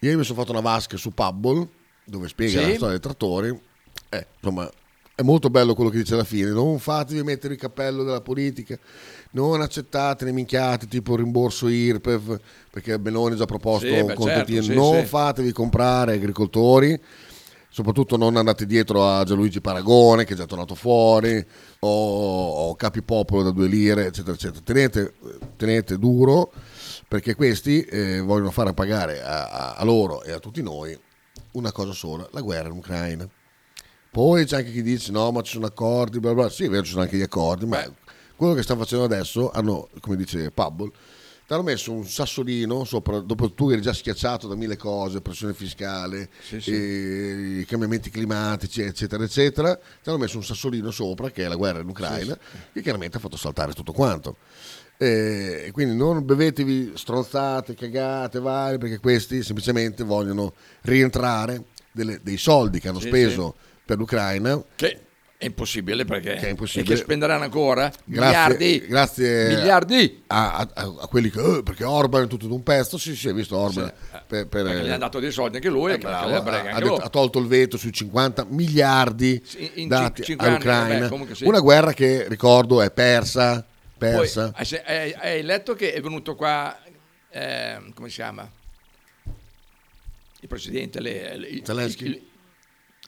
Ieri mi sono fatto una vasca su Pubble, dove spiega Sì. la storia dei trattori. Eh, insomma, è molto bello quello che dice alla fine. Non fatevi mettere il cappello della politica, non accettate le minchiate tipo rimborso IRPEF, perché Benoni ha già proposto Sì, un beh, certo, sì, non fatevi comprare agricoltori. Soprattutto non andate dietro a Gianluigi Paragone che è già tornato fuori, o, o Capi Popolo da due lire, eccetera, eccetera. Tenete, tenete duro perché questi eh, vogliono fare pagare a, a- a loro e a tutti noi una cosa sola, la guerra in Ucraina. Poi c'è anche chi dice no, ma ci sono accordi, bla bla. Sì, è vero, ci sono anche gli accordi, ma quello che stanno facendo adesso hanno, come dice Pubble, ti hanno messo un sassolino sopra, dopo tu eri già schiacciato da mille cose, pressione fiscale, eh, i cambiamenti climatici, eccetera, eccetera, ti hanno messo un sassolino sopra, che è la guerra in Ucraina, che chiaramente ha fatto saltare tutto quanto. Eh, quindi non bevetevi stronzate, cagate, varie, perché questi semplicemente vogliono rientrare delle- dei soldi che hanno Sì, speso per l'Ucraina. Che è impossibile perché Che è impossibile. e che spenderanno ancora Grazie, miliardi. grazie Miliardi. A, a- a quelli che "Eh, perché Orban è tutto d'un pezzo. Sì, sì, hai visto Orban per, per- Perché gli hanno dato dei soldi anche lui, eh, bravo, che le ha, ha anche detto- ha tolto il veto sui 50 miliardi in cin- dati anni, all'Ucraina. vabbè, sì. Una guerra che ricordo è persa, persa. Poi, hai, hai- letto che è venuto qua, ehm, come si chiama? Il presidente, le- le- il, Zelensky? il-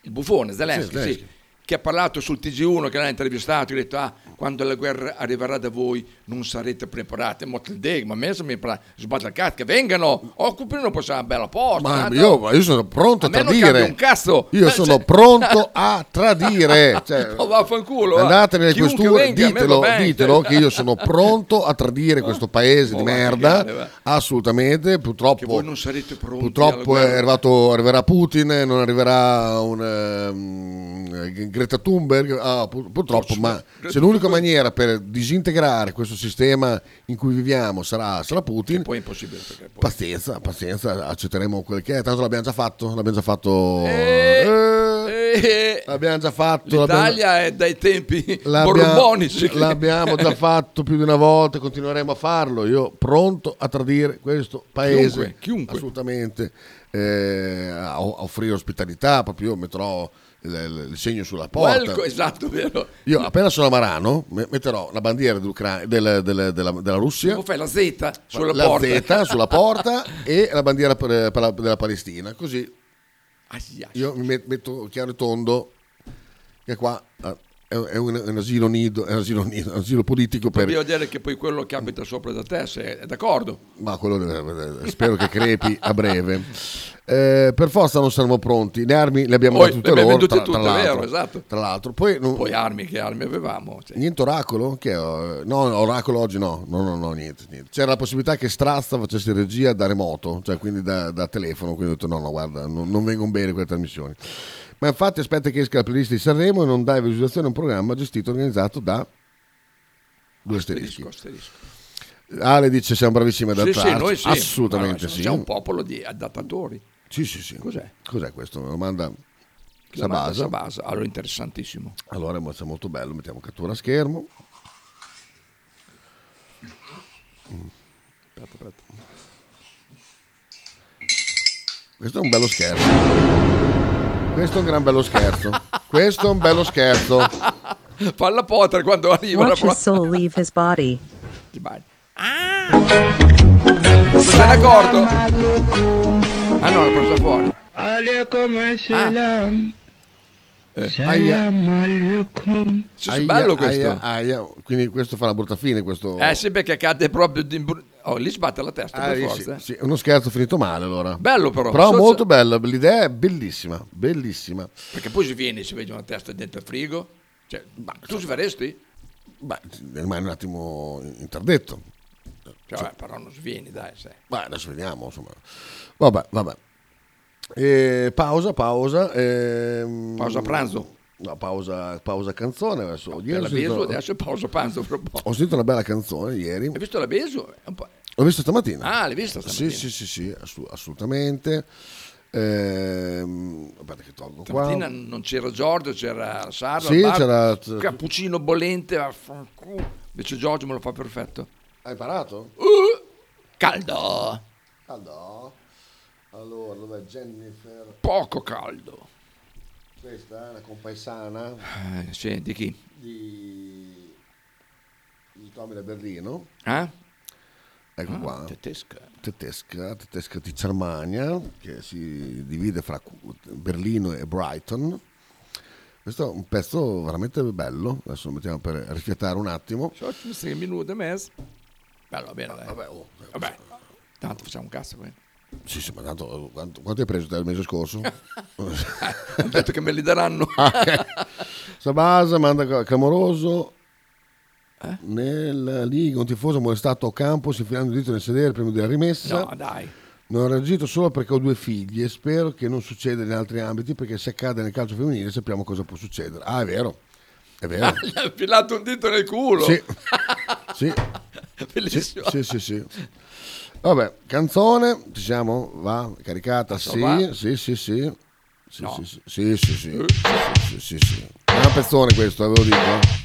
il buffone Zelensky, Sì, Zelensky. Che ha parlato sul TG1, che l'ha intervistato, ha detto, ah, quando la guerra arriverà da voi non sarete preparati. Il deg, ma me mi pre- sbatte il cazzo, che vengano, occupino poi sarà una bella posta. Ma tanto- io, ma io sono pronto a, A tradire. un cazzo. Io Eh, sono cioè- pronto a tradire. Cioè, Oh, vaffanculo, va. andate nelle questure, venga, ditelo, ditelo che io sono pronto a tradire questo paese Oh, di merda. va. Assolutamente. Purtroppo, voi non sarete pronti purtroppo arrivato, arriverà Putin, non arriverà un, ehm, Greta Thunberg. Ah, pur- purtroppo, ma se l'unica maniera per disintegrare questo sistema in cui viviamo sarà, sarà Putin. Poi è impossibile poi... Pazienza, pazienza, accetteremo quel che è. Tanto l'abbiamo già fatto. L'abbiamo già fatto. Eh, l'abbiamo già fatto. l'abbiamo- L'Italia è dai tempi L'abbiamo, borbonici. che- l'abbiamo già fatto più di una volta, continueremo a farlo. Io pronto a tradire questo paese, Chiunque, chiunque. assolutamente, eh, a, a offrire ospitalità. Proprio io metterò il, il- segno sulla porta. Welcome, esatto, vero. Io appena sono a Marano me- metterò la bandiera dell'Ucra- del- del- della, della Russia, Tu fai la Z sulla la porta. Z sulla porta e la bandiera per- per la- della Palestina. Così io mi met- metto chiaro e tondo che qua eh, è, è un, è un asilo nido, è un asilo, nido, un asilo politico per... Dobbiamo dire che poi quello che abita sopra da te se è d'accordo. Ma quello deve- deve- spero che crepi a breve. Eh, per forza non saremo pronti, le armi le abbiamo Poi tutte le loro. vendute tra, tra tutte, l'altro, vero, esatto. Tra l'altro, poi, non- Poi armi, che armi avevamo? Cioè, niente oracolo? Che, eh, no, oracolo oggi no, no, no, no, niente, niente. C'era la possibilità che Strazza facesse regia da remoto, cioè quindi da, da telefono, quindi ho detto no, no, guarda, non, non vengono bene quelle trasmissioni. Ma infatti aspetta che esca la playlist di Sanremo e non dai visualizzazione a un programma gestito e organizzato da due asterischi. asterisco. Ale dice siamo bravissimi ad Sì, sì, adattarci. noi sì. Assolutamente sì. C'è un popolo di adattatori. Sì, sì, sì. Cos'è? Cos'è questo? Me lo manda Sabasa. Sabasa. Allora, interessantissimo. Allora è molto- bello, mettiamo cattura a schermo. Aspetta, aspetta. Questo è un bello scherzo. Questo è un gran bello scherzo. Questo è un bello scherzo. Falla Potter quando arriva la Watch his soul leave his body. Non se n'è accorto? Ah no, l'ha presa fuori. Eh, Salam alaikum. Sì, sì, bello questo. aia, aia. Quindi questo fa una brutta fine. Questo... Eh sì, perché cade proprio di... Oh, lì sbatte la testa Ah, per sì, forza. eh. sì, uno scherzo finito male allora. Bello però. Però So- molto bello, l'idea è bellissima, bellissima. Perché poi si viene, si vede una testa dentro il frigo. Cioè, ma tu si faresti? Beh, rimane un attimo interdetto. Cioè, vabbè, però non svieni, dai, sai. Beh, adesso vediamo, insomma. Vabbè, vabbè. E pausa, pausa. ehm, Pausa pranzo. No, pausa, pausa canzone. Adesso, Per ieri la ho sentito- Besu adesso è pausa pranzo fra un po'. ho sentito una bella canzone ieri. Hai visto la Besu? L'ho vista stamattina. Ah, l'hai vista stamattina? Sì, sì, sì, sì, assu- assolutamente. Ehm, aspetta che tolgo qua. Stamattina non c'era Giorgio, c'era Sardo. Sì, bar, c'era- Cappuccino bollente. Invece Giorgio me lo fa perfetto. Hai imparato? Uh, caldo. Caldo. Allora, dov'è Jennifer? Poco caldo. Questa è una compaesana Eh, sì, di chi? di, di Tommy da Berlino. Eh? Ecco Ah, qua. tedesca. Tedesca, tedesca di Germania, che si divide fra Berlino e Brighton. Questo è un pezzo veramente bello. Adesso lo mettiamo per rifiatare un attimo. Short, sei minuti e mezzo. Bello, bene, dai. Vabbè, oh, Vabbè, tanto facciamo un cazzo qui. Sì, sì, ma tanto quanto, quanto hai preso te il mese scorso? Ho detto che me li daranno. Ah. Sabasa manda clamoroso. Nella Liga un tifoso molestato a campo si infilando il dito nel sedere prima della rimessa. No, dai. Non ho reagito solo perché ho due figli e spero che non succeda in altri ambiti perché se accade nel calcio femminile sappiamo cosa può succedere. Ah, è vero. È vero. Gli ha infilato un dito nel culo. Sì. Sì. Bellissimo. Sì, sì, sì. Vabbè, canzone, ci siamo? Va, caricata? Sì, va. sì, sì, sì. Sì, No. sì, sì, sì, sì, sì, sì, sì, sì, sì. Lo dico. eh. Wasting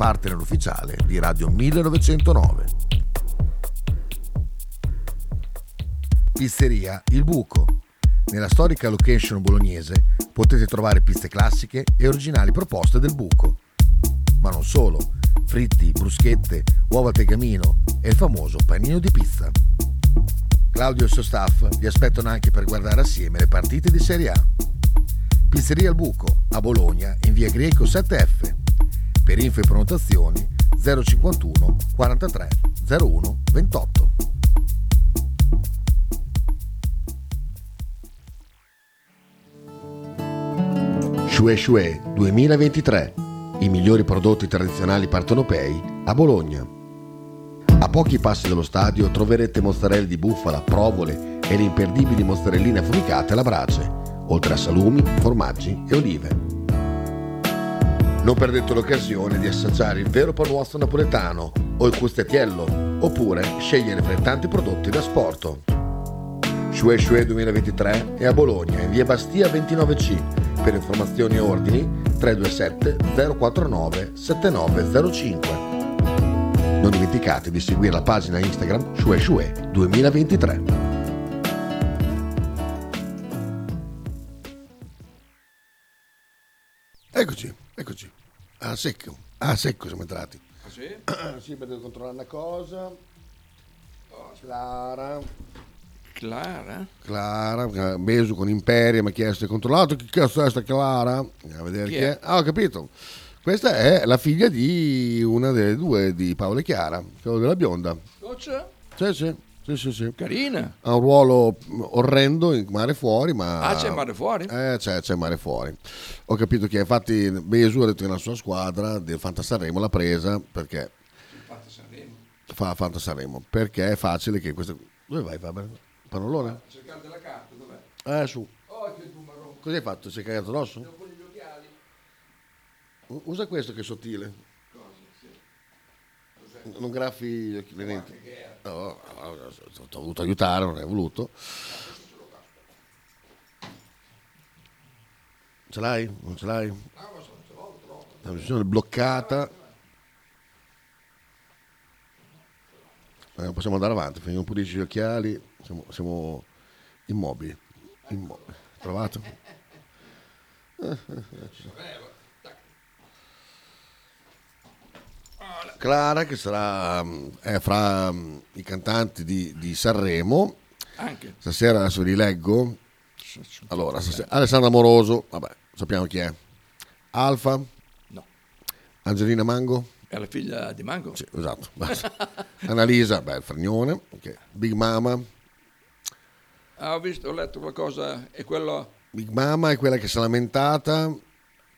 partner ufficiale di Radio 1909. Pizzeria Il Buco. Nella storica location bolognese potete trovare piste classiche e originali proposte del buco. Ma non solo, fritti, bruschette, uova al tegamino e il famoso panino di pizza. Claudio e il suo staff vi aspettano anche per guardare assieme le partite di Serie A. Pizzeria Il Buco, a Bologna, in via Greco 7F. Per info e prenotazioni 051 43 01 28. Shue Shue 2023. I migliori prodotti tradizionali partenopei a Bologna. A pochi passi dallo stadio troverete mozzarella di bufala, provole e le imperdibili mozzarelline affumicate alla brace, oltre a salumi, formaggi e olive. Non perdete l'occasione di assaggiare il vero panuozzo napoletano o il custettiello, oppure scegliere fra i tanti prodotti da sporto. Shue Shue 2023 è a Bologna, in via Bastia 29C. Per informazioni e ordini 327 049 7905. Non dimenticate di seguire la pagina Instagram Shue Shue 2023. Eccoci, eccoci. A secco, a secco siamo entrati. Ah, sì? sì, devo controllare una cosa. Clara. Clara? Clara, Besu con Imperia mi ha chiesto e controllato chi cazzo è sta Clara? Andiamo a vedere Chi chi, è? è. Ah, ho capito. Questa è la figlia di una delle due di Paolo e Chiara, quello della bionda. Doccia? Sì, sì, sì, sì, sì. Carina. Ha un ruolo orrendo in mare fuori, ma... Ah, c'è mare fuori? Eh, c'è, c'è mare fuori. Ho capito che infatti Besu ha detto che la sua squadra del Fanta Sanremo l'ha presa perché Fatta Sanremo. fa Fanta Sanremo, perché è facile che questo... Dove vai Faber? Panolone? Cercare della carta, dov'è? Eh, su. Oh, che. Cosa hai fatto? Sei cagato addosso? Gli occhiali. Usa questo che è sottile. Non graffi gli occhi- le lenti. No, no, ti ho voluto aiutare, non hai voluto. Ce l'hai? Non ce l'hai? La visione bloccata. Eh, possiamo andare avanti, non pulisci gli occhiali, siamo, siamo immobili. immobili. Trovato? Clara che sarà mm, è fra mm, i cantanti di, di Sanremo. Anche. Stasera adesso vi leggo. Allora, stasera- Alessandra Moroso, vabbè, sappiamo chi è. Alfa? No. Angelina Mango? È la figlia di Mango? Sì, esatto. Annalisa, beh, il Fragnone, ok. Big Mama. Ah, ho visto, ho letto qualcosa e quello Big Mama è quella che si è lamentata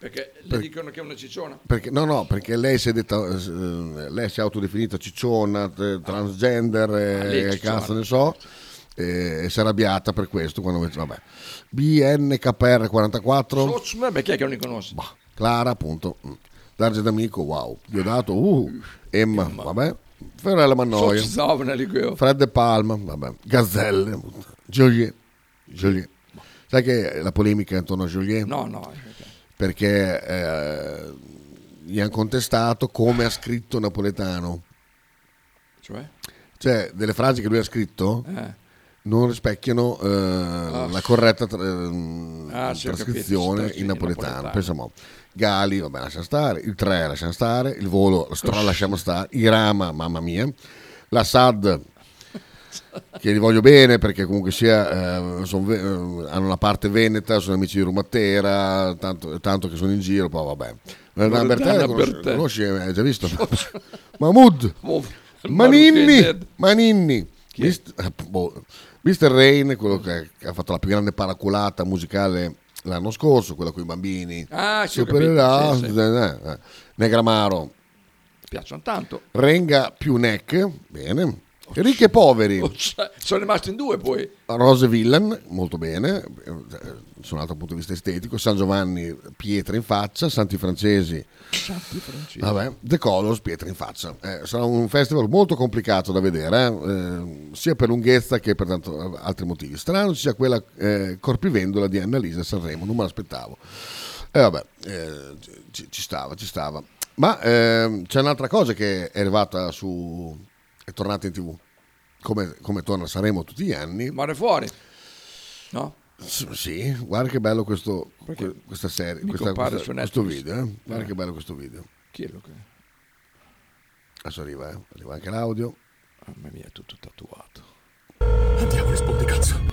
perché le Per- dicono che è una cicciona. perché, no, no, perché lei si è detta, eh, lei si è autodefinita cicciona, t- transgender, Ah, è e cicciona. cazzo ne so, e si è arrabbiata per questo quando vabbè. BNKPR44, Soc- Vabbè, chi è che non li conosce? Clara appunto, mm. Darge d'Amico, wow, Diodato, uh, Emma, vabbè, Fiorella Mannoia, dico io. Fred De Palma, vabbè, Gazzelle, Joliet. Sai che la polemica intorno a Joliet? No, no. Perché eh, gli hanno contestato come ha scritto Napoletano. Cioè? Cioè, delle frasi che lui ha scritto Eh. non rispecchiano eh, la corretta tra- ehm, Ah, trascrizione capito, in in napoletano. napoletano. Pensiamo, Gali, vabbè, lasciamo stare, il 3 lasciamo stare, il volo, lo stra lasciamo stare, Irama, mamma mia, la SAD, che li voglio bene perché comunque sia, eh, son eh, hanno la parte veneta, sono amici di Rumatera, tanto, tanto che sono in giro, poi vabbè. Loredana Bertè, conosci, conosci, hai già visto? Mahmood, Oh, Maninni, Maninni, Mist- eh, boh, Mr. Rain, quello che, ha fatto la più grande paraculata musicale l'anno scorso, quella con i bambini. Ah, Supererà, sì, sì. eh, eh. Negramaro, Piacciono tanto. Renga più Neck, bene. Ricchi e poveri, cioè, Sono rimasto in due poi. Rose Villan, molto bene, eh, su un altro punto di vista estetico, San Giovanni, pietra in faccia, Santi Francesi, Santi francesi. Vabbè, The Colors, pietra in faccia. Eh, sarà un festival molto complicato da vedere, eh, eh, sia per lunghezza che per tanto, altri motivi. Strano ci sia quella eh, corpivendola di Annalisa a Sanremo, non me l'aspettavo. E vabbè, eh, ci, ci stava, ci stava. Ma ehm, c'è un'altra cosa che è arrivata su... è tornata in tv, come, come torna a Sanremo tutti gli anni. Mare fuori. No? S- Sì, guarda che bello questo, que- questa serie, questa- questa- questo Netflix. video. eh. Guarda Eh. che bello questo video. Chi è lo che? Adesso arriva, eh. arriva anche l'audio. Mamma mia, è tutto tatuato. Andiamo, rispondi cazzo.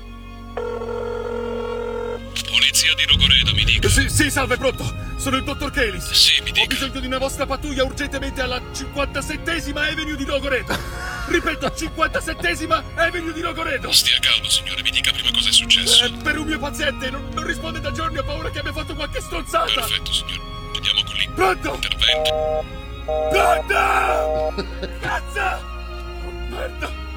Polizia di Rogoredo, mi dica. Sì, sì, salve, pronto. Sono il dottor Kelis. Sì, mi dica. Ho bisogno di una vostra pattuglia urgentemente alla 57esima Avenue di Rogoredo. Ripeto, 57esima Avenue di Rogoredo. Stia calmo, signore, mi dica prima cosa è successo. per un mio paziente, non, non risponde da giorni, ho paura che abbia fatto qualche stronzata. Perfetto, signore. Vediamo con lì. Pronto? Intervento. Pronto! Cazzo! Oh, merda!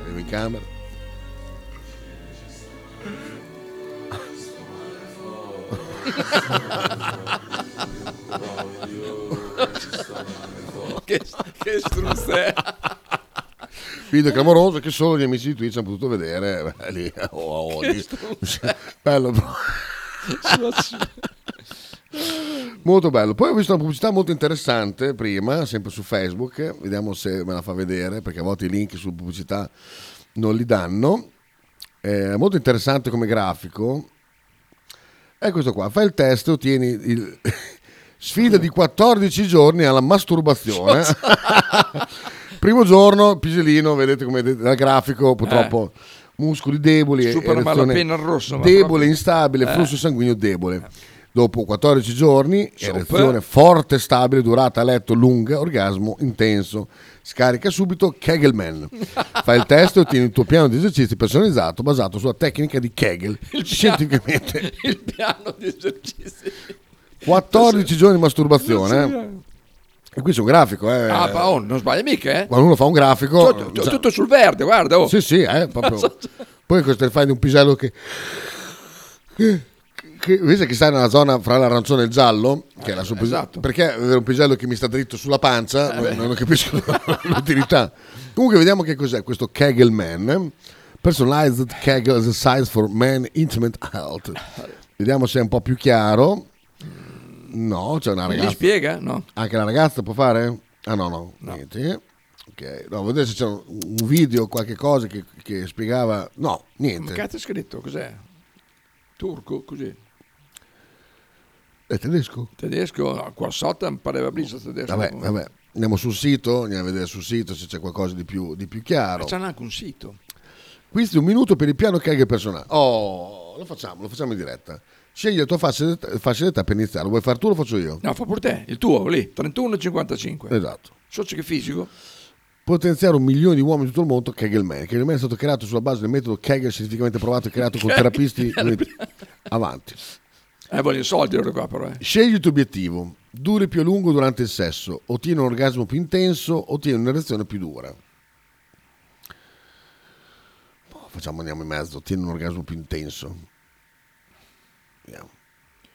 Era mi camera. che, che struzzè. Video clamoroso che solo gli amici di Twitch hanno potuto vedere. Beh, lì, oh, oh, lì. struzze. bello. molto bello. Poi ho visto una pubblicità molto interessante prima, sempre su Facebook. Vediamo se me la fa vedere, perché a volte i link sulle pubblicità non li danno. È molto interessante come grafico. È questo qua. Fai il test e ottieni il... sfida di 14 giorni alla masturbazione. Primo giorno, piselino, vedete come dal grafico, purtroppo muscoli deboli, Super malapena il rosso, debole, instabile, Eh. flusso sanguigno debole. Dopo 14 giorni, Super. erezione forte, stabile, durata a letto lunga, orgasmo intenso. Scarica subito Kegelman. Fai il test e ottieni il tuo piano di esercizi personalizzato basato sulla tecnica di Kegel. Scientificamente. Il piano di esercizi. 14 giorni di masturbazione. eh. E qui c'è un grafico, eh. Ah, ma oh, non sbaglia mica, eh? Quando uno fa un grafico... Tutto, tutto- tutto sul verde, guarda. Oh. Sì, sì, eh, proprio. Poi questo fai di un pisello che... che, che invece che stai nella zona fra l'arancione e il giallo, che è la sua pis- esatto. perché avere un pisello che mi sta dritto sulla pancia, Eh, non, non capisco l'utilità. Comunque vediamo che cos'è questo Kegel Man. eh. Personalized Kegel as a size for man intimate health. Vediamo se è un po' più chiaro. No, c'è una Mi ragazza. spiega? No. Anche la ragazza può fare? Ah no, no, niente. Ok, no, vedete se c'è un video, qualche cosa che, che spiegava... No, Ma niente. cazzo è scritto? Cos'è? Turco? Così? È tedesco? Tedesco? No, qua sotto mi pareva brisa tedesco. Vabbè, vabbè. Andiamo sul sito, andiamo a vedere sul sito se c'è qualcosa di più, di più chiaro. C'è anche un sito. Questo è un minuto per il piano caghe personale. Oh, lo facciamo, lo facciamo in diretta. Scegli la tua fascia d'età, fascia d'età per iniziare. Vuoi fare tu o lo faccio io? No, fa pure te, il tuo lì, 31,55. Esatto. Socio che fisico? Potenziare un milione di uomini in tutto il mondo, Kegelman. Kegelman è stato creato sulla base del metodo Kegel, scientificamente provato e creato con terapisti. Avanti. Eh, vogliono soldi loro qua però. Eh. Scegli il tuo obiettivo. Duri più a lungo durante il sesso. Ottieni un orgasmo più intenso. Ottieni un'erezione più dura. Boh, facciamo andiamo in mezzo. Ottieni un orgasmo più intenso. Vediamo.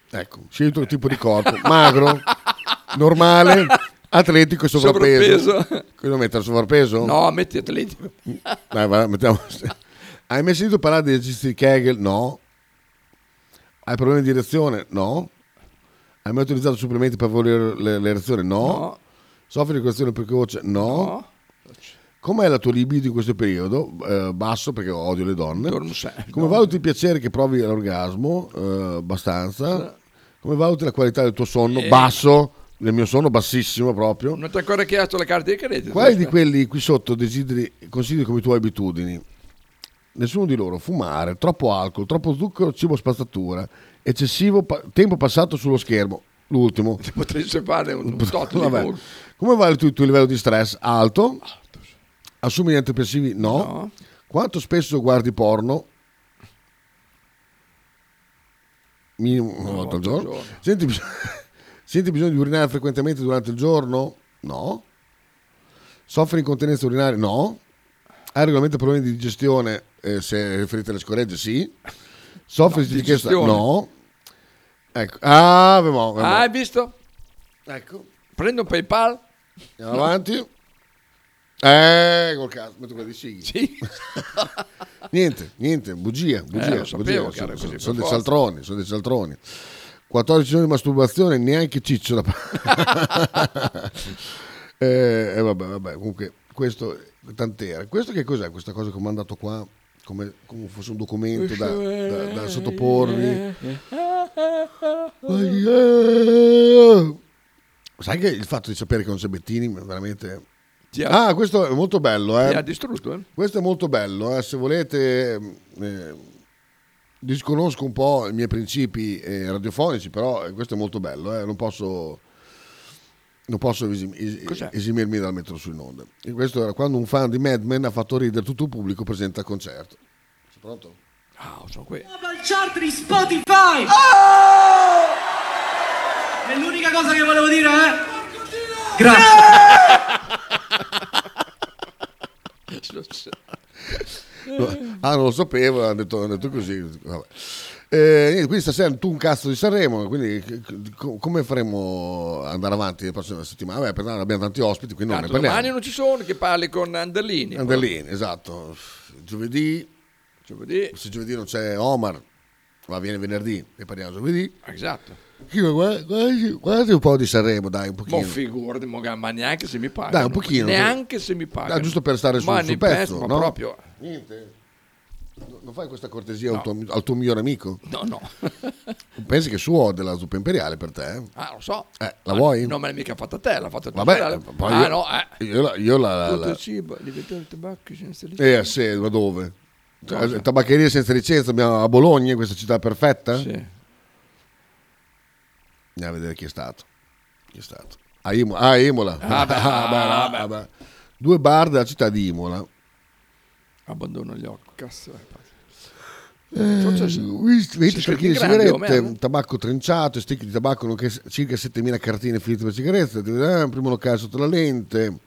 Ecco, scegli il tuo tipo di corpo. Magro, normale, atletico e sovrappeso. Sovrappeso. Cosa mettere sovrappeso? No, metti atletico. Dai, va, mettiamo... Hai mai sentito parlare di esercizi di Kegel? No. Hai problemi di erezione? No. Hai mai utilizzato supplementi per favorire le- l'erezione? No. No. Soffri di questione precoce? No. Com'è la tua libido in questo periodo? Eh, basso perché odio le donne. Come valuti il piacere che provi all'orgasmo? Eh, abbastanza. Come valuti la qualità del tuo sonno? Eh. Basso. Nel mio sonno bassissimo proprio. Non ti hai ancora chiesto le carte di credito? Quali di quelli qui sotto desideri, consideri come tue abitudini? Nessuno di loro. Fumare, troppo alcol, troppo zucchero, cibo spazzatura, eccessivo pa- tempo passato sullo schermo. L'ultimo. Potresti fare un, un tot. Come valuti il tuo livello di stress? Alto. Assumi gli antidepressivi? No. Quanto spesso guardi porno? Minimo una volta al giorno. Senti, bis- senti bisogno di urinare frequentemente durante il giorno? No. Soffri incontinenza urinaria? No. Hai regolarmente problemi di digestione? eh, se riferite alle scoregge? Sì. Soffri No, di richiesta? No. Ecco. Ah, avevo, avevo. Ah, hai visto? Ecco. Prendo PayPal. Andiamo avanti. Eh, col cazzo, metto quella di Sighi. Sì. niente, niente, bugia, bugia. Eh, sapevo bugia. che era Sono, sono dei cialtroni, sono dei cialtroni. 14 giorni di masturbazione, neanche ciccio da eh, eh, vabbè, vabbè, comunque questo tant'era. Questo che cos'è? Questa cosa che ho mandato qua come, come fosse un documento da, da- da sottoporvi. Sai che il fatto di sapere che non c'è Bettini veramente... Ha- Ah, questo è molto bello, eh. Ti ha distrutto, eh? Questo è molto bello, eh. se volete... eh, disconosco un po' i miei principi eh, radiofonici, però eh, questo è molto bello, eh. non posso... Non posso esim- es- esimirmi dal metterlo su in onda. E questo era quando un fan di Mad Men ha fatto ridere tutto il pubblico presente al concerto. Sei pronto? Ah, sono qui. al chart di Spotify! Oh! È l'unica cosa che volevo dire, eh? No, Ah, non lo sapevo, hanno detto, hanno detto così. Vabbè. Eh, niente, quindi stasera tu un cazzo di Sanremo, quindi c- come faremo andare avanti la prossima settimana? Vabbè, per- abbiamo tanti ospiti, quindi non Tanto ne parliamo. domani non ci sono, che parli con Anderlini. Anderlini, esatto. Giovedì, Giovedì. se giovedì non c'è Omar, ma viene venerdì e parliamo giovedì. Esatto. Io, guarda, guarda- guardati un po' di Sanremo, dai, un pochino. Ma figurati, mo- ma neanche se mi pagano. Dai, un pochino. Neanche se mi pagano. Dai, giusto per stare sul, sul pezzo, ma no? proprio. Niente. Non fai questa cortesia al, No. tuo, al tuo migliore amico? No, no. Pensi che suo della zuppa imperiale per te? Ah, lo so. Eh, la Ma vuoi? Non me l'hai mica fatta te, l'ha fatta tua Vabbè, sorella. poi ah, io- no, eh. io la- io la- Tutto la- il cibo, diventa il tabacco senza Eh, sì, ma dove? Cosa? Cioè, tabaccheria senza licenza a Bologna, in questa città perfetta? Sì. Andiamo a vedere chi è stato. Chi è stato? A Imola. Ah, Imola. Ah, beh, ah, beh. ah, beh. Due bar della città di Imola. Abbandono gli occhi, cazzo. Eh, 20 20 Sei chili di sigarette, meno? tabacco trinciato, sticchi di tabacco, nonché circa 7.000 cartine finite per sigarette, eh, primo locale sotto la lente.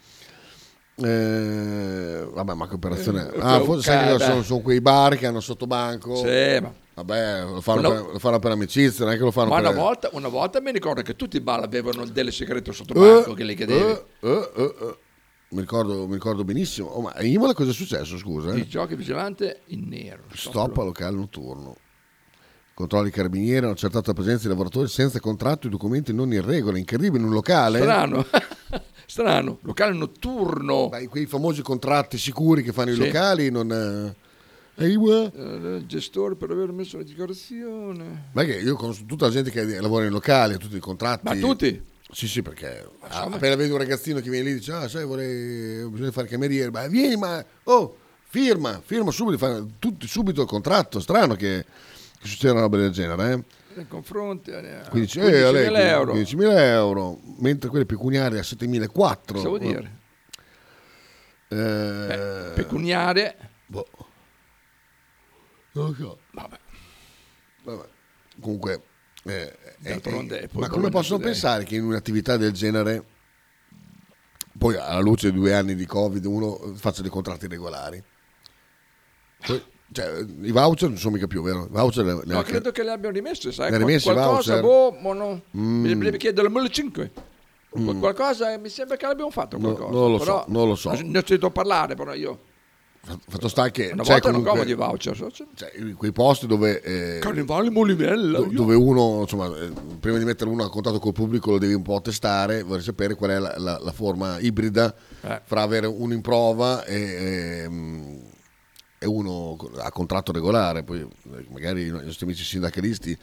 Eh, vabbè, ma che operazione. Eh, Ah, forse sai che occada. sono, sono quei bar che hanno sotto banco. Sì, ma- Vabbè, lo fanno, Una- per, lo fanno per amicizia, non è che lo fanno Ma per... una volta, una volta mi ricordo che tutti i bar avevano delle sigarette sotto banco che le chiedevi. eh, eh, eh, eh. Mi, ricordo, mi ricordo benissimo. Oh, ma a Imola cosa è successo, scusa? eh? Di giochi vigilante in nero. Stop al locale notturno. Controlli carabinieri hanno accertato la presenza di lavoratori senza contratto e documenti non in regola. Incredibile, in un locale. Strano. Strano. Locale notturno. Beh, quei famosi contratti sicuri che fanno i Sì. locali non... eh, il gestore per aver messo la dichiarazione. Ma che io conosco tutta la gente che lavora in locali, tutti i contratti. Ma tutti? Sì, sì, perché insomma- appena vedi un ragazzino che viene lì e dice, ah, sai, vorrei, bisogna fare cameriere, ma vieni, ma, oh, firma, firma subito, fa tutti subito il contratto, strano che, che succeda una roba del genere, eh. Nei confronti eh, 15, 15.000 eh, lei, euro. 15.000 euro, mentre quelli pecuniari a 7.400. Cosa vuol dire? Eh, Pecuniare. boh. Non lo so. Vabbè. Vabbè. Comunque, eh, eh, eh, ma come possono pensare che in un'attività del genere, poi alla luce di due anni di Covid, uno faccia dei contratti regolari? Poi, cioè, I voucher non sono mica più, vero? I voucher le- No, neanche- credo che le abbiano rimesse, sai? Le ha rimesse i qualcosa, boh, ma no. Mm. Mi chiedere il 1500. Mm. Qualcosa, eh, mi sembra che l'abbiamo fatto No, qualcosa. non lo so, però- non lo so. Ne ho sentito parlare, però io. Fatto sta che Una c'è volta comunque- comodi i voucher. cioè, quei posti dove eh, Carnevale Molivella. do- dove uno insomma eh, prima di mettere uno a contatto col pubblico lo devi un po' testare vorrei sapere qual è la, la- la forma ibrida Eh. fra avere uno in prova e, ehm, e uno a contratto regolare poi eh, magari i nostri amici sindacalisti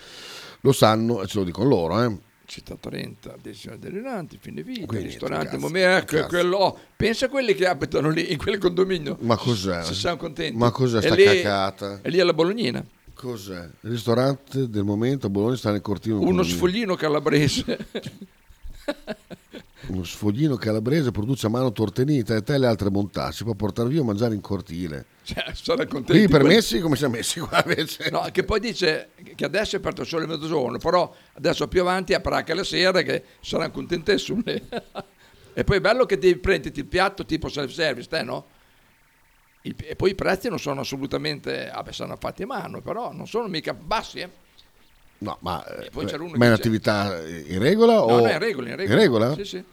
lo sanno e ce lo dicono loro eh. Città 30, decima deliranti, fine vita, Quindi, ristorante, momento, ecco, quello, pensa a quelli che abitano lì in quel condominio. ma cos'è? Se siamo contenti. ma cos'è sta lì- cacata? E lì alla Bolognina. cos'è? il ristorante del momento a Bologna sta nel cortile Uno sfoglino calabrese. Uno sfoglino calabrese produce a mano tortenita e te le altre bontà. Si può portare via o mangiare in cortile. cioè, sono contenti. Qui i permessi come siamo messi qua invece? No, che poi dice che adesso è aperto solo il mezzogiorno, però adesso più avanti aprirà anche la sera che saranno contentissimi. e poi è bello che ti prendi il piatto tipo self-service, te no? Il- e poi i prezzi non sono assolutamente, vabbè, sono fatti a mano, però non sono mica bassi, eh. No, ma, eh, ma è un'attività in regola? No, o... no, in regola, in regola. In regola? Sì, sì.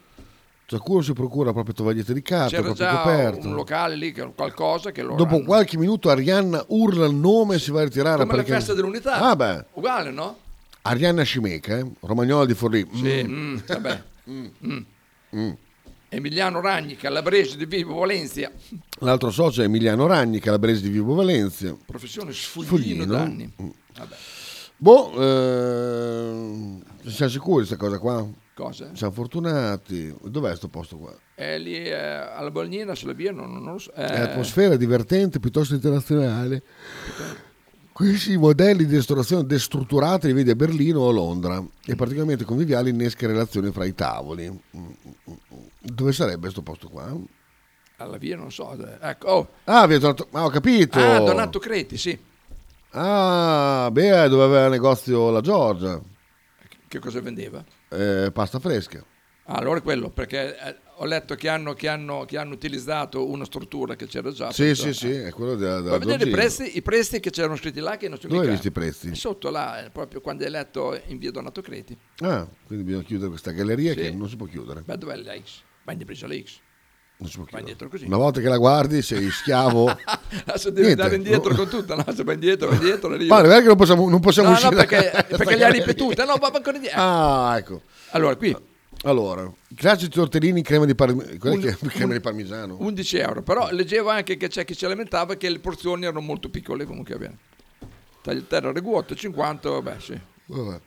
Ciascuno si procura proprio tovagliette di carta, C'era proprio già coperto. un locale lì, che- qualcosa che lo Dopo qualche minuto Arianna urla il nome e si va a ritirare Come la perché... festa dell'unità. Ah beh, Uguale, no? Arianna Scimeca, eh? Romagnola di Forlì. Sì, Mm. mm, vabbè. Mm. Mm. Emiliano Ragni, calabrese di Vivo Valencia. L'altro socio è Emiliano Ragni, calabrese di Vibo Valencia. Professione sfoglino, Sfoglino. d'anni. Mm. Vabbè. Boh, ehm, siamo sicuri di questa cosa qua? Cosa? Siamo fortunati. Dov'è sto posto qua? È lì eh, alla Bolgnina, sulla via, non, non lo so. Eh, È atmosfera divertente piuttosto internazionale. Questi modelli di ristorazione destrutturati li vedi a Berlino o a Londra e particolarmente conviviali innesca relazioni fra i tavoli. Dove sarebbe questo posto qua? alla via, non so. eh, Ecco, oh. Ah, via Donato- ah, ho capito. Ah, Donato Creti, sì. Ah, beh, dove aveva negozio la Giorgia. Che cosa vendeva? Eh, pasta fresca. Ah, allora quello, perché eh, ho letto che hanno, che, hanno, che hanno utilizzato una struttura che c'era già. Sì, sì, sì, è quello della, della Puoi vedere i prezzi, i prezzi che c'erano scritti là che non sono Dove hai visto i prezzi? Sotto là, proprio quando hai letto in via Donato Creti. Ah, quindi bisogna chiudere questa galleria Sì. che non si può chiudere. Beh, dov'è l'X? Vai in presa l'X. Una volta che la guardi sei schiavo. Adesso devi Niente. andare indietro con tutto, no? Se vai indietro, vai indietro. Ma non è che non possiamo, non possiamo no, uscire no, perché, perché le ha ripetute. No, va va ancora indietro. Ah, ecco. Allora, qui. Allora, classici tortellini in crema di, quella Un- che- crema di parmigiano. 11 euro. Però leggevo anche che c'è chi si lamentava che le porzioni erano molto piccole, comunque va bene. Tagliatelle reguote, 50, vabbè, sì. Vabbè.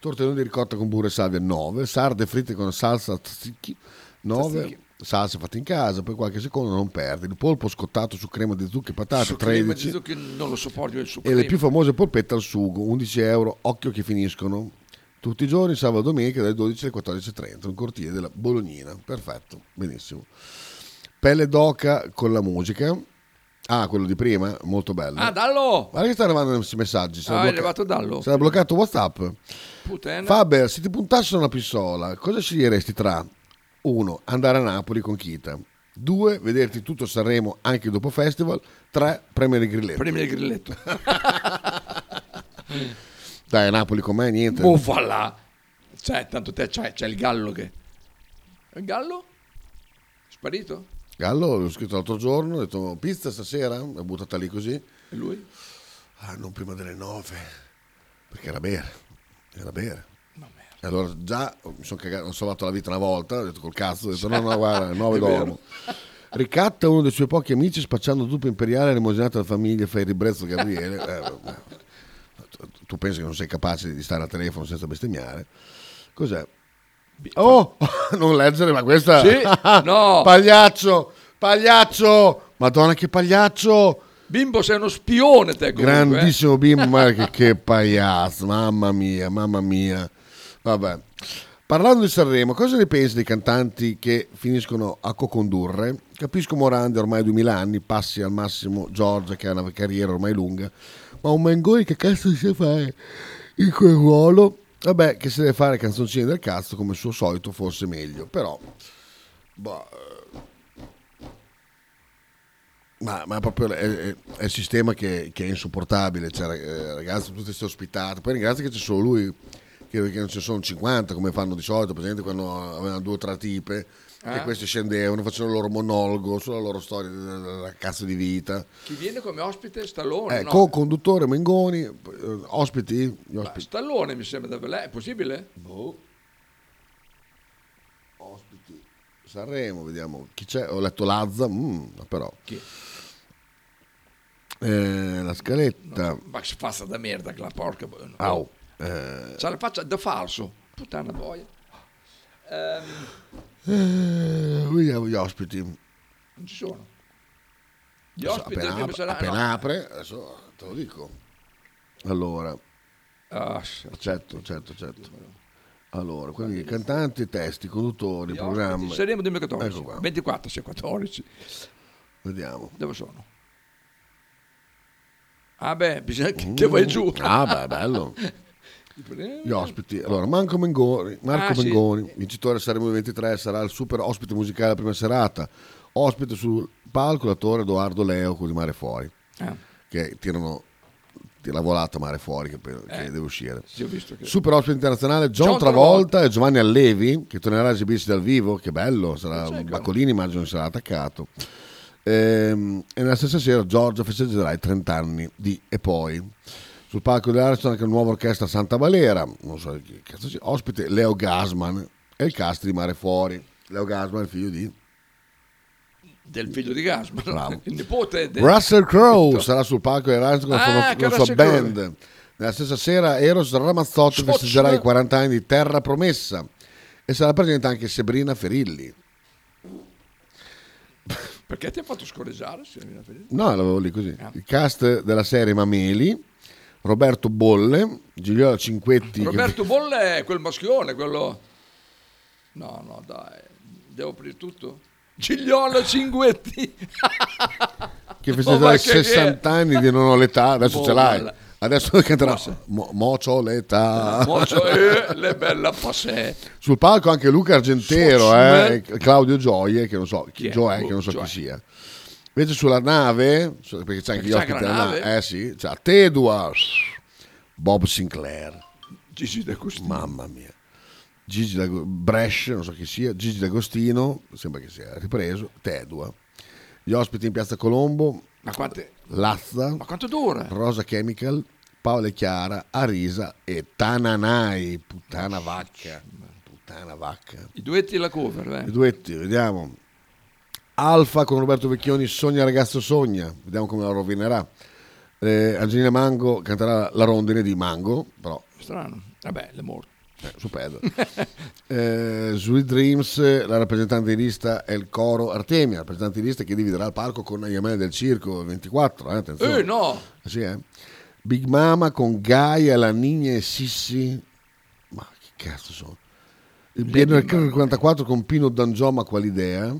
Tortellini di ricotta con burro e salvia 9, sarde fritte con salsa tzatziki 9, Tzatziki. Salsa fatta in casa, poi qualche secondo non perdi. Il polpo scottato su crema di zucche e patate Su crema di 13 zucchero non lo sopporto il suo e le più famose polpette al sugo 11 euro, occhio che finiscono. Tutti i giorni, sabato e domenica dalle 12 alle 14.30, un cortile della Bolognina. Perfetto, benissimo. Pelle d'oca con la musica. Ah, quello di prima, molto bello. Ah, dallo! Guarda che sta arrivando questi messaggi. Ah, è blocca- arrivato dallo. si era bloccato WhatsApp. Puttana. Faber, se ti puntassero una pistola, cosa sceglieresti tra 1. Andare a Napoli con Kita 2. Vederti tutto Sanremo anche dopo festival 3. Premere il grilletto Premi il grilletto. Dai, a Napoli con me niente Oh, voilà. Cioè, tanto te c'hai, c'hai il gallo che... Il gallo? Sparito? Gallo, l'ho scritto l'altro giorno, ho detto pizza stasera, l'ho buttata lì così. E lui? Ah, non prima delle 9. perché era bere, era bere. E allora già mi sono cagato, ho salvato la vita una volta, ho detto col cazzo, ho detto no, no, guarda, nuove È vero. dormo. Ricatta uno dei suoi pochi amici spacciando zuppa imperiale elemosinata alla famiglia, fa il ribrezzo Gabriele. Eh, tu pensi che non sei capace di stare al telefono senza bestemmiare? Cos'è? Oh, non leggere, ma questa... Sì, no. Pagliaccio, pagliaccio, madonna che pagliaccio. Bimbo, sei uno spione te comunque. eh. Grandissimo bimbo, ma che, che pagliazzo, mamma mia, mamma mia. Vabbè. Parlando di Sanremo, cosa ne pensi dei cantanti che finiscono a co-condurre? Capisco Morandi, ormai 2000 anni, passi al massimo Giorgia che ha una carriera ormai lunga, ma un Mengoni che cazzo si sa fare in quel ruolo? Vabbè, che se deve fare canzoncine del cazzo come al suo solito forse meglio, però... boh, ma, ma proprio è, è- il sistema che, che è insopportabile, cioè, eh, ragazzi, tutte queste ospitate. Poi ringrazio che c'è solo lui, che, che non ci sono 50 come fanno di solito, presente quando avevano due o tre tipe, Ah. e questi scendevano, facevano il loro monologo sulla loro storia della, cazzo di vita. Chi viene come ospite? Stallone, Eh, no? co-conduttore Mengoni, eh, ospiti, ospiti. Stallone mi sembra da Belè, è possibile? Boh. Ospiti. Sanremo, vediamo chi c'è. Ho letto Lazza, mm, però. Chi? Eh, la scaletta. Ma che faccia da merda che la porca. no. Au. Eh, C'ha la faccia da falso. Puttana boia. Ehm, eh, vediamo gli ospiti. non ci sono. Gli ospiti appena, apre, sarà- appena no. apre, adesso te lo dico. Allora, Ah, certo, certo, certo. Allora, quindi cantanti, testi, conduttori, Gli programmi. Sanremo 2014. Ecco qua. 24, se 14. Vediamo. Dove sono? Ah beh, bisogna che te vai giù. Ah, beh, bello. Gli ospiti, allora Marco Mengoni, Marco Ah, sì. Mengoni vincitore Sanremo 23, sarà il super ospite musicale della prima serata. Ospite sul palco l'attore Edoardo Leo con di Mare Fuori, Ah. che tirano la volata Mare Fuori che, che Eh, deve uscire. sì, che- Super ospite internazionale John, John Travolta e Giovanni Allevi che tornerà a esibirsi dal vivo, che bello, Eh, sarà certo. Baccolini immagino che sarà attaccato. Ehm, e nella stessa sera Giorgia festeggerà i 30 anni di E poi. Sul palco dell'Ariston anche una nuova orchestra Santa Valera, non so chi cazzo sia, ospite Leo Gasman e il cast di Mare Fuori. Leo Gasman, il figlio di Del figlio di Gasman. Bravo. Il nipote del... Russell Crowe sarà sul palco dell'Ariston con, la Ah, che con la sua Crowe. band. Nella stessa sera Eros Ramazzotti Scotch. festeggerà i 40 anni di Terra Promessa e sarà presente anche Sabrina Ferilli. Perché ti ha fatto scorreggiare? Signorina Felice? No, l'avevo lì così. Ah. Il cast della serie Mameli, Roberto Bolle, Gigliola Cinquetti. che- Roberto Bolle è quel maschione, quello... No, no, dai. Devo aprire tutto? Gigliola Cinguetti. che festeggerà va i che- che- 60 anni di Non ho l'età, adesso Boh, ce l'hai. bella. Adesso canterà Mo, Mocio l'età. Mocio, eh, le bella passè. Sul palco anche Luca Argentero, eh, e Claudio Gioie, che non so chi? Gioè, Oh, che non so chi sia. Invece sulla nave, perché c'è anche gli ospiti della la nave, nave? eh sì, c'è Tedua, Bob Sinclair, Gigi D'Agostino. mamma mia, Gigi D'Ago- Brescia, non so chi sia, Gigi D'Agostino, sembra che sia ripreso, Tedua. Gli ospiti in Piazza Colombo, Ma quante... Lazza, Ma quanto dura? Rosa Chemical, Paola e Chiara, Arisa e Tananai, puttana vacca, puttana vacca. I duetti e la cover, eh. I duetti, vediamo. Alfa con Roberto Vecchioni, Sogna ragazzo sogna, vediamo come la rovinerà. Eh, Angelina Mango canterà la rondine di Mango, però Strano. Vabbè, le morte. eh, stupendo. eh, Sweet Dreams, eh, la rappresentante di lista è il coro Artemia, rappresentante di lista che dividerà il palco con Yamel del Circo 24, eh, attenzione. Eh, no! Sì, eh. Big Mama con Gaia, la Nina e Sissi. Ma che cazzo sono? Il BNR 44 con Pino Dangioma, quale idea?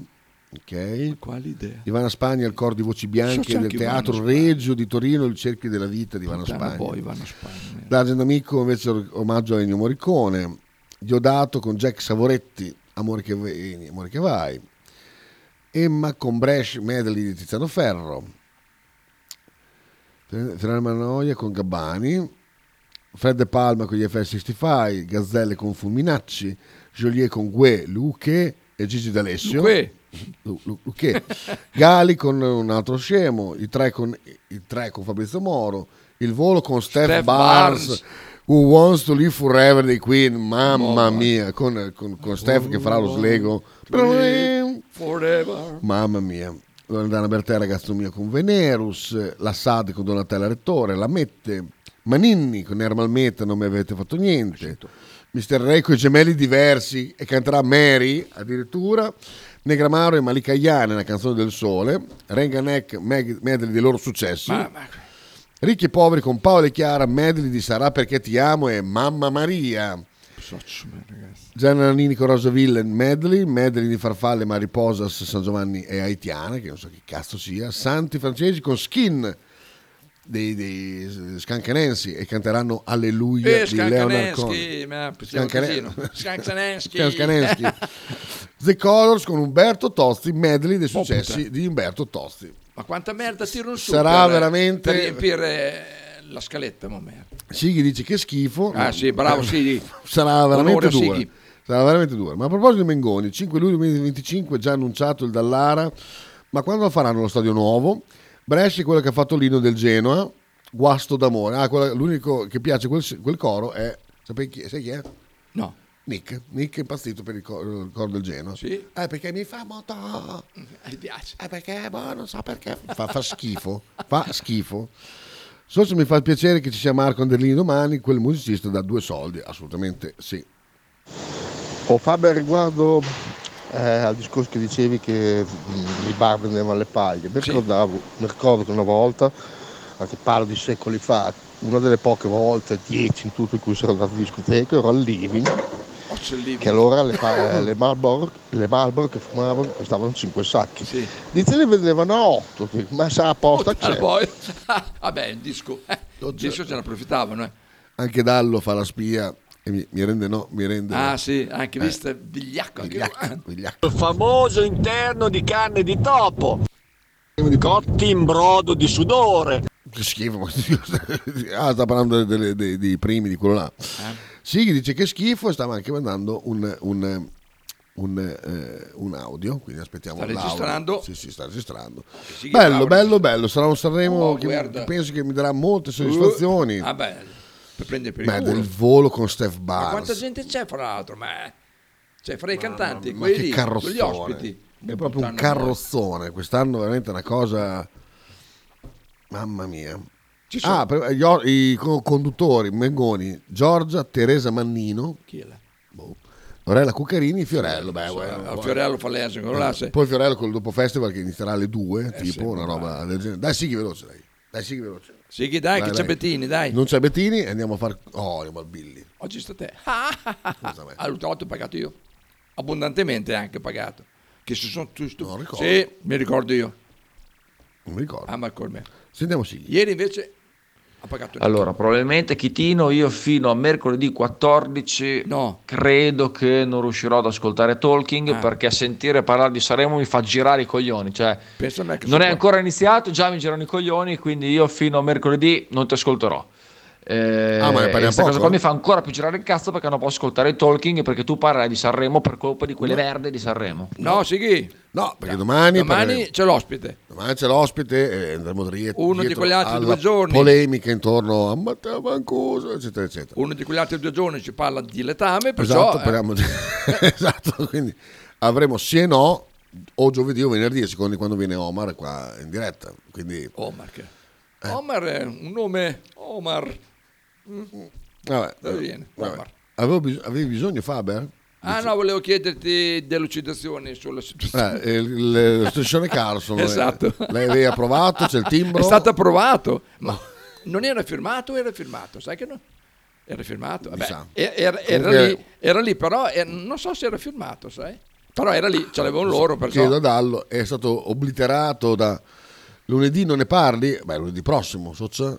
Ok. Quale idea? Ivana Spagna, il coro di voci So bianche c'è del Ivana Teatro Spagna. Reggio di Torino, il cerchio della vita di Ivana Spagna. poi, Ivana Spagna. D'Argento Amico invece omaggio a Ennio Morricone. Diodato con Jack Savoretti, Amore che, vieni, Amore che vai. Emma con Brescia, medley di Tiziano Ferro. Fernando Manoia con Gabbani. Fred De Palma con gli FL65. Gazzelle con Fulminacci. Joliet con Gue, Luque e Gigi D'Alessio. Luque. Lu- Lu- Luque. Gali con un altro scemo. I tre con, i tre con Fabrizio Moro. Il volo con Steph, Steph Bars. Barnes. Who Wants to Live Forever dei Queen, mamma mia, con, con, con Steph che farà lo slego. Forever. Mamma mia. Loredana Bertè, ragazzo mio, con Venerus, la Sad con Donatella Rettore, la Mette, Maninni con Ermal Meta, non mi avete fatto niente. Mister Ray con i gemelli diversi e canterà Mary addirittura. Negramaro e Malika Iane, una canzone del sole. Renganek, Meg- medley dei loro successi. Ma- ma- Ricchi e poveri con Paolo e Chiara, medley di Sarà perché ti amo e Mamma Maria. Gianna Nannini con Rosa Villain, medley, medley di Farfalle, Mariposas, San Giovanni e Haitiana, che non so che cazzo sia. Santi francesi con Skin dei, dei Scancanensi e canteranno Alleluia Eh, di Leonard Cohen. ma pensiamo Scancane- casino. Scancanensky. Scancanensky. The Colors con Umberto Tosti, medley dei Oh, successi puttana. di Umberto Tosti. Ma quanta merda tirano su Sarà per, veramente- per riempire la scaletta, merda. Sighi dice che schifo. Ah, sì, bravo, Sighi. Sarà veramente Onore dura. Sighi. Sarà veramente dura. Ma a proposito di Mengoni, 5 luglio 2025 già annunciato il Dallara, ma quando lo faranno lo stadio nuovo? Brescia è quello che ha fatto l'ino del Genoa, Guasto d'amore. Ah, quella- l'unico che piace quel, quel coro è... Sapete chi, sai chi è? No. Nick. Nick è impazzito per il coro, il coro del Genoa. Sì. Eh, perché mi fa molto... Mi piace. Eh, perché, boh, non so perché. Fa, fa schifo. Fa schifo. Solo mi fa piacere che ci sia Marco Anderlini domani, quel musicista da due soldi, assolutamente sì. Oh Fabio, riguardo eh, al discorso che dicevi che mm, i bar vendevano le paglie, mi, ricordavo, mi ricordo che una volta, anche parlo di secoli fa, una delle poche volte, dieci in tutto in cui sono andato in discoteca, ero al Living, Oh, libro. che allora le, pa- le Marlboro, le Marlboro che fumavano costavano 5 sacchi. Dice le vendevano a 8, ma sa apposta Ah, c'è. poi, vabbè, il disco, eh, il disco ce ne approfittavano. Eh. Anche Dallo fa la spia e mi, mi rende no, mi rende... Ah sì, anche Eh. visto vigliacco. Anche Vigliacco, vigliacco. Il famoso interno di carne di topo. Cotti in brodo di sudore. Che schifo. ah, sta parlando delle- dei, dei primi, di quello là. Eh? Sighi dice che schifo e stava anche mandando un, un, un, eh, un audio, quindi aspettiamo Sta l'audio. registrando? Sì, sì, sta registrando. Sighi Bello, bello, bello. Sarà un Sanremo Oh, che, guarda. penso che mi darà molte soddisfazioni. Uh, vabbè, per prendere per il Beh, culo. del volo con Steph Ma Barnes. quanta gente c'è fra l'altro? Ma cioè, fra i cantanti, Ma quelli che quegli ospiti. È proprio un carrozzone. Quest'anno veramente una cosa. Mamma mia. Ci sono- Ah, per- gli i co- conduttori Mengoni, Giorgia, Teresa Mannino, Chi è là? Lorella Cuccarini, Fiorello. Beh, Sì, guarda, a Fiorello fa là, se- Poi Fiorello col dopo festival che inizierà alle due, Eh, tipo sì, una ma roba del genere. Dai, sighi veloce, dai. Dai, sighi veloce. Sighi, dai, che c'è Bettini, dai. Non c'è Bettini, andiamo a fare. Oh, andiamo al Billy. Oggi sta te. All'ultima volta ho pagato io. Abbondantemente anche pagato. Che si sono tu, tu. ricordo. Sì, mi ricordo io. Non mi ricordo. Ah, ma con me. Sentiamo Sighi. Ieri invece Allora, probabilmente Chitino, io fino a mercoledì 14 credo che non riuscirò ad ascoltare Talking Ah. perché sentire parlare di Sanremo mi fa girare i coglioni. Cioè, non è ancora iniziato, già mi girano i coglioni, quindi io fino a mercoledì non ti ascolterò. Eh, Ah, ma ne parliamo questa cosa poco? qua mi fa ancora più girare il cazzo perché non posso ascoltare il talking perché tu parlerai di Sanremo per colpa di quelle verde di Sanremo. No, Sighi. No, perché domani, Domani parleremo- c'è l'ospite. domani c'è l'ospite e andremo dietro. Uno di quegli altri due giorni. Polemica intorno a Matteo Mancuso, eccetera, eccetera. Uno di quegli altri due giorni ci parla di letame, perciò... Esatto, eh, parliamo di- esatto, quindi avremo sì e no o giovedì o venerdì, a seconda di quando viene Omar qua in diretta. Quindi, Omar, che... Omar è un nome... Omar. Mm. vabbè, Dove viene? vabbè. Avevo bis- avevi bisogno Faber? Ah no, volevo chiederti delucidazioni sulla situazione. Eh, il- il- lo striscione Carlson. eh, Esatto. Lei aveva approvato, c'è il timbro. È stato approvato, ma non era firmato era firmato? Sai che no? Era firmato? Vabbè, sa. era, era- era Comunque- lì, era lì, però eh, non so se era firmato, sai? Però era lì, ce l'avevano loro, perciò... Chiedo a Dallo, è stato obliterato da lunedì non ne parli? Beh, lunedì prossimo, Socia.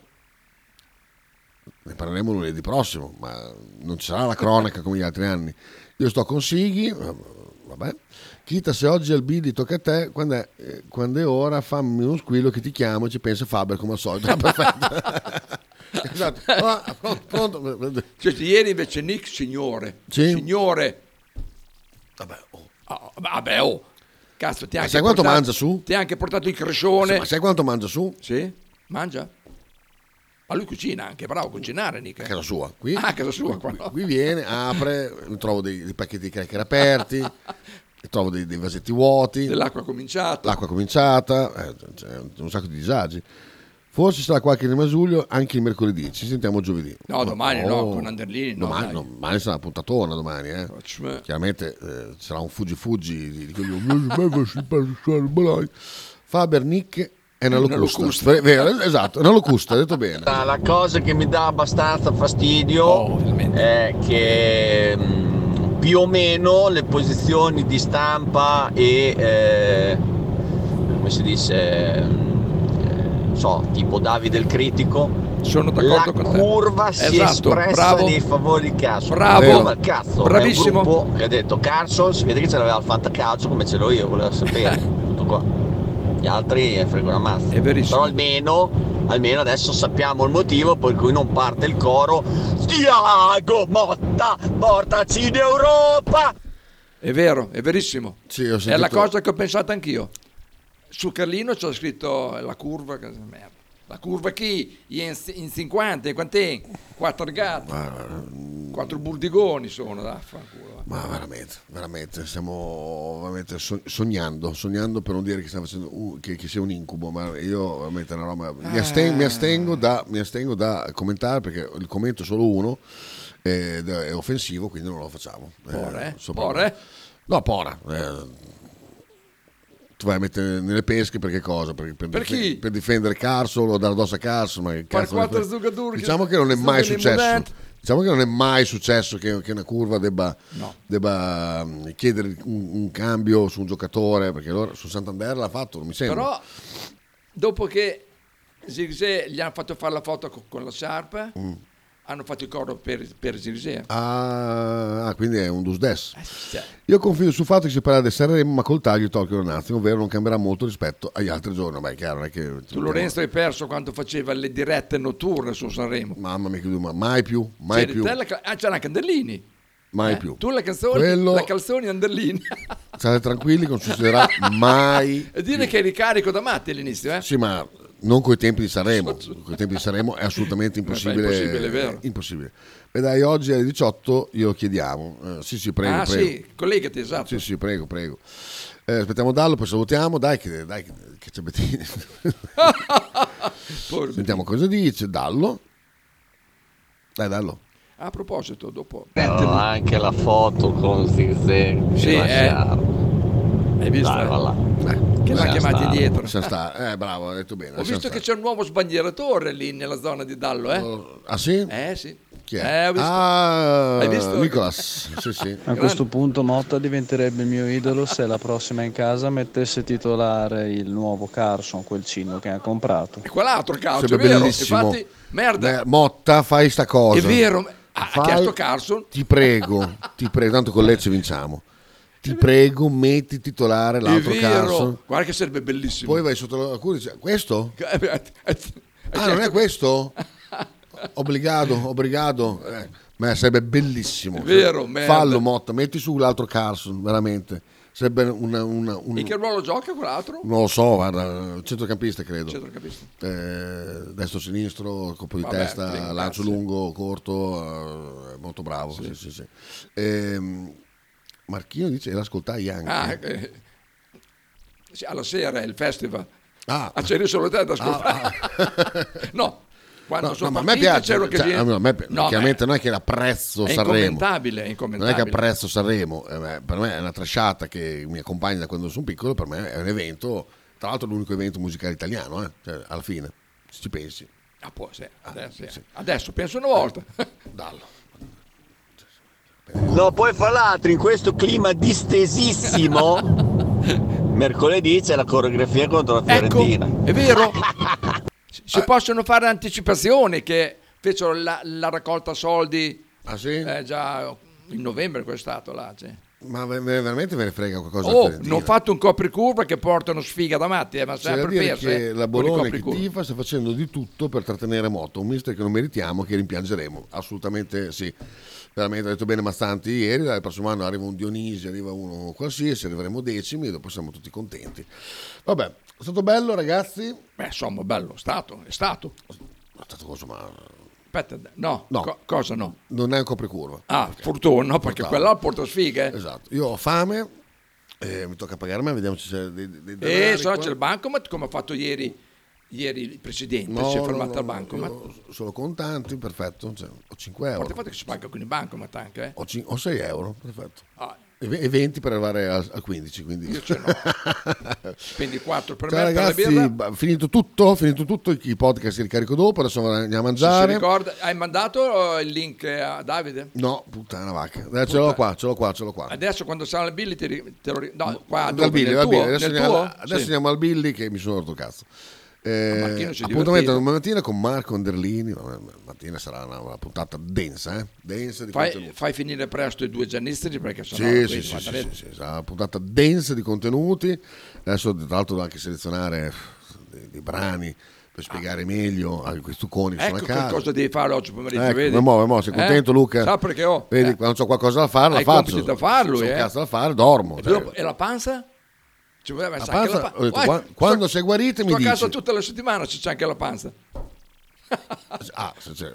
Ne parleremo lunedì prossimo, ma non ci sarà la cronaca come gli altri anni. Io sto con Sighi, vabbè. Chita se oggi al Billy tocca a te, quando è, eh, quando è ora fammi uno squillo che ti chiamo e ci pensa Faber come al solito. Ah, perfetto. esatto. Ah, pronto, pronto. Cioè, ieri invece Nick Signore. Sì. Signore. Vabbè, oh. vabbè, oh. Cazzo, ti ha anche sai quanto portato- mangia su? Ti ha anche portato il crescione. Sì, ma sai quanto mangia su? Sì? Mangia? Ma lui cucina anche, bravo a cucinare, Nick. a casa sua. Qui, Ah, a casa sua, no. qui viene, apre, trovo dei, dei pacchetti di cracker aperti, trovo dei, dei vasetti vuoti, Dell'acqua cominciata. l'acqua cominciata, eh, c'è un sacco di disagi. Forse sarà qualche rimasuglio anche il mercoledì. Ci sentiamo giovedì. No, domani no, Oh. con Anderlini no, domani, no, domani sarà una puntatona domani, eh. Chiaramente eh, sarà un fuggi fuggi di quelli Faber Nick è una Una locusta. locusta. Ve- vero, esatto, una locusta, detto bene. La cosa che mi dà abbastanza fastidio è che mh, più o meno le posizioni di stampa e eh, come si dice, eh, so, tipo Davide il critico. Sono la d'accordo con te. curva si è Esatto, espressa bravo. nei favori di Carson. Bravo. Ma cazzo, Bravissimo. Che ha detto Carson, si vede che ce l'aveva fatta a calcio come ce l'ho io, voleva sapere. Tutto qua. Gli altri eh, frego una mazza. Però almeno, almeno adesso sappiamo il motivo per cui non parte il coro Tiago Motta, portaci in Europa! È vero, è verissimo. Sì, ho È la cosa che ho pensato anch'io. Su Carlino c'è scritto la curva, che- merda. La curva chi? In, in 50, in quant'è? Quattro gatti. Quattro burdigoni sono, vaffanculo. Ma veramente, veramente, stiamo veramente so- sognando, sognando per non dire che stiamo facendo un- che, che sia un incubo, ma io veramente una roba. Mi, asten- mi astengo da, mi astengo da commentare perché il commento è solo uno ed è offensivo, quindi non lo facciamo. Pora, eh? Pora? No, pora. eh. tu vai a mettere nelle pesche per che cosa? Per, per, Per dif- chi? per difendere Carson o dare addosso a Carson? Ma zuccature che- Diciamo che non è mai successo. Diciamo che non è mai successo che, che una curva debba, No. debba mm, chiedere un, un cambio su un giocatore, perché loro su Santander l'ha fatto, non mi sembra. Però, dopo che Zirze gli hanno fatto fare la foto co- con la Sharp, Mm. Hanno fatto il coro per, per Zirze. Ah, ah, quindi è un dus des. Cioè, Io confido sul fatto che si parlerà di Sanremo, ma col taglio tolgo un attimo, ovvero non cambierà molto rispetto agli altri giorni. Beh, è chiaro, non è che. tu Lorenzo hai perso quando faceva le dirette notturne su Sanremo. Mamma mia, che ma mai più, mai C'eri più, te la ah, c'era anche Anderlini. mai Eh? più. Tu la canzone, Quello- la calzone Anderlini. State tranquilli, non succederà mai. e dire che eri carico da matti all'inizio, eh? Sì, ma non coi tempi di Sanremo. Coi tempi di Sanremo è assolutamente impossibile. Beh, impossibile, è vero. Impossibile. E dai, oggi alle 18 glielo chiediamo. Eh, sì, sì, prego, ah prego. sì, collegati, esatto. Sì, sì, prego, prego. Eh, aspettiamo Dallo, poi salutiamo. Dai, che, dai, che, che c'è Bettini. Sentiamo cosa dice Dallo. Dai, Dallo. A proposito, dopo... Ho anche la foto con Zirze. Sì, eh. Hai visto? Dai, va là. Che l'ha chiamati stare, dietro. stare. Eh, bravo, hai detto bene. Ho visto che stare. c'è un nuovo sbandieratore lì nella zona di Dallo, eh? Ah, sì? Eh sì. Chi è? Eh, ho visto. Ah, Hai visto? Nicolas. Sì, sì. A questo punto Motta diventerebbe il mio idolo se la prossima in casa mettesse titolare il nuovo Carson, quel cino che ha comprato. E quell'altro calcio, è Sarebbe vero? bellissimo. Infatti, merda. Beh, Motta, fai sta cosa. È vero. Ha Fai- chiesto Carson. Ti prego, ti prego, tanto con Lecce vinciamo. Ti prego, metti titolare l'altro. Carson. Guarda che sarebbe bellissimo. Poi vai sotto la curva e dici, questo? Eh, Ah, non è questo? Obbligato, obbligato. Eh, ma sarebbe bellissimo. È vero, merda. Fallo Motta, metti su l'altro Carson, veramente. Sarebbe una, una- un... In che ruolo gioca quell'altro? Non lo so, guarda, centrocampista credo. Centrocampista. Eh, destro sinistro, colpo di Vabbè, testa, lancio lungo, corto, eh, molto bravo. Sì. Sì, sì, Ehm, Marchino dice l'ascoltai anche. Ah, eh, alla sera è il festival. Ah. Ah, c'eri solo te ad ascoltare. no, quando No, sono no, ma a me piace, cioè, sì. a me- a me- No, chiaramente ma non è che l'apprezzo è Sanremo. Non è che apprezzo Sanremo, eh, per me è una trasciata che mi accompagna da quando sono piccolo, per me è un evento, tra l'altro l'unico evento musicale italiano, eh, cioè, alla fine, se ci pensi. Ah, può, sì, adesso, sì. adesso penso una volta. Dallo. No, poi fra l'altro in questo clima distesissimo, mercoledì c'è la coreografia contro la Ecco, Fiorentina. è vero. Si possono fare anticipazioni che fecero la, la raccolta soldi Ah, sì? eh, già in novembre quest'estate là. sì. Ma ve- ve- veramente ve ne frega qualcosa? Oh, non fatto un copricurva che portano sfiga da matti, eh, ma C'è sempre dire perse. che la Bologna che tifa sta facendo di tutto per trattenere Motta, un mister che non meritiamo, che rimpiangeremo, assolutamente sì. Veramente ha detto bene Mazzanti ieri, dal prossimo anno arriva un Dionisi, arriva uno qualsiasi, arriveremo decimi e dopo siamo tutti contenti. Vabbè, è stato bello ragazzi. Beh, insomma, bello, è stato, è stato. stato cosa, ma... Aspetta, no, No. co- cosa no? Non è un copricurva. Ah, fortuna, no, perché quella porta sfighe. Esatto. Io ho fame, eh, mi tocca pagare a me, vediamo se c'è dei, dei E denari se no c'è il bancomat come ha fatto ieri, ieri il presidente, No, si è fermato no, al bancomat. io sono contanti, perfetto. cioè, ho 5 A euro. il fatto che si paga con il bancomat anche, eh? Ho, cin- ho 6 euro, perfetto. Ah. E ve- e 20 per arrivare al, al 15. Quindi... Io ce Spendi 4 per Ciao me, ragazzi, per la birra. finito tutto, finito tutto, i podcast li ricarico dopo, adesso andiamo a mangiare. ricorda, hai mandato il link a Davide? No, puttana vacca. Dai, ce l'ho qua, ce l'ho qua, ce l'ho qua. Adesso quando sarà il Billy ti, te lo No, qua dove? Billy, Nel tuo? Billy. Adesso, andiamo, tuo? adesso Sì. andiamo al Billy che mi sono rotto cazzo. Eh, appuntamento domani mattina con Marco Anderlini. Ma- ma- Mattina sarà una, una puntata densa, eh? densa Fai, fai finire presto i due giannisti perché sennò Sì, sì, sì, sì, sì, sarà una puntata densa di contenuti. Adesso, tra l'altro, devo anche selezionare dei, dei brani per spiegare meglio anche questi sono Ecco a che casa. cosa devi fare oggi pomeriggio, Ecco, vedi? mo, mo, sei Eh? contento Luca? Sa perché ho. Vedi, eh. quando ho qualcosa da fare, la Hai faccio. da farlo, eh. cazzo da fare, dormo. E, cioè. dopo- e la panza? Ci voleva La panza, la ho detto, qua- quando sto- sei guarito mi sto a casa dici. tutta la settimana se c'è anche la panza. Ah, c'è-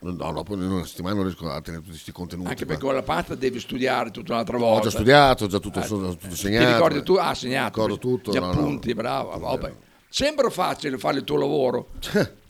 no, dopo in una settimana non riesco a tenere tutti questi contenuti. Anche perché con la panza devi studiare tutta un'altra Ho volta. già studiato, ho già tutto, Eh, so- tutto Ti segnato. ricordi tu? Ah, segnato. Ricordo tutto. Gli no, no. appunti, bravo. vabbè. Sembra facile fare il tuo lavoro.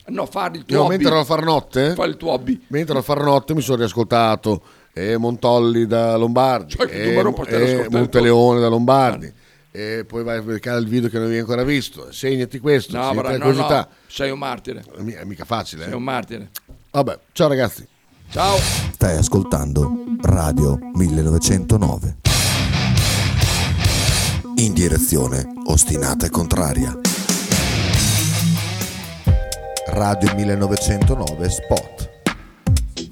No, fare il tuo Io hobby. mentre ero a far notte, Fare il tuo hobby. mentre ero a far notte mi sono riascoltato e Montolli da Lombardi, Cioè, che e, numero potrei e ascoltare Monteleone da Lombardi. E poi vai a vedere il video che non avevi ancora visto. Segnati questo, No, bra- la no, curiosità. no, sei un martire. Mi- È mica facile. Sei eh. un martire. Vabbè, ciao ragazzi. Ciao. Stai ascoltando Radio 1909. In direzione ostinata e contraria. Radio 1909 Spot.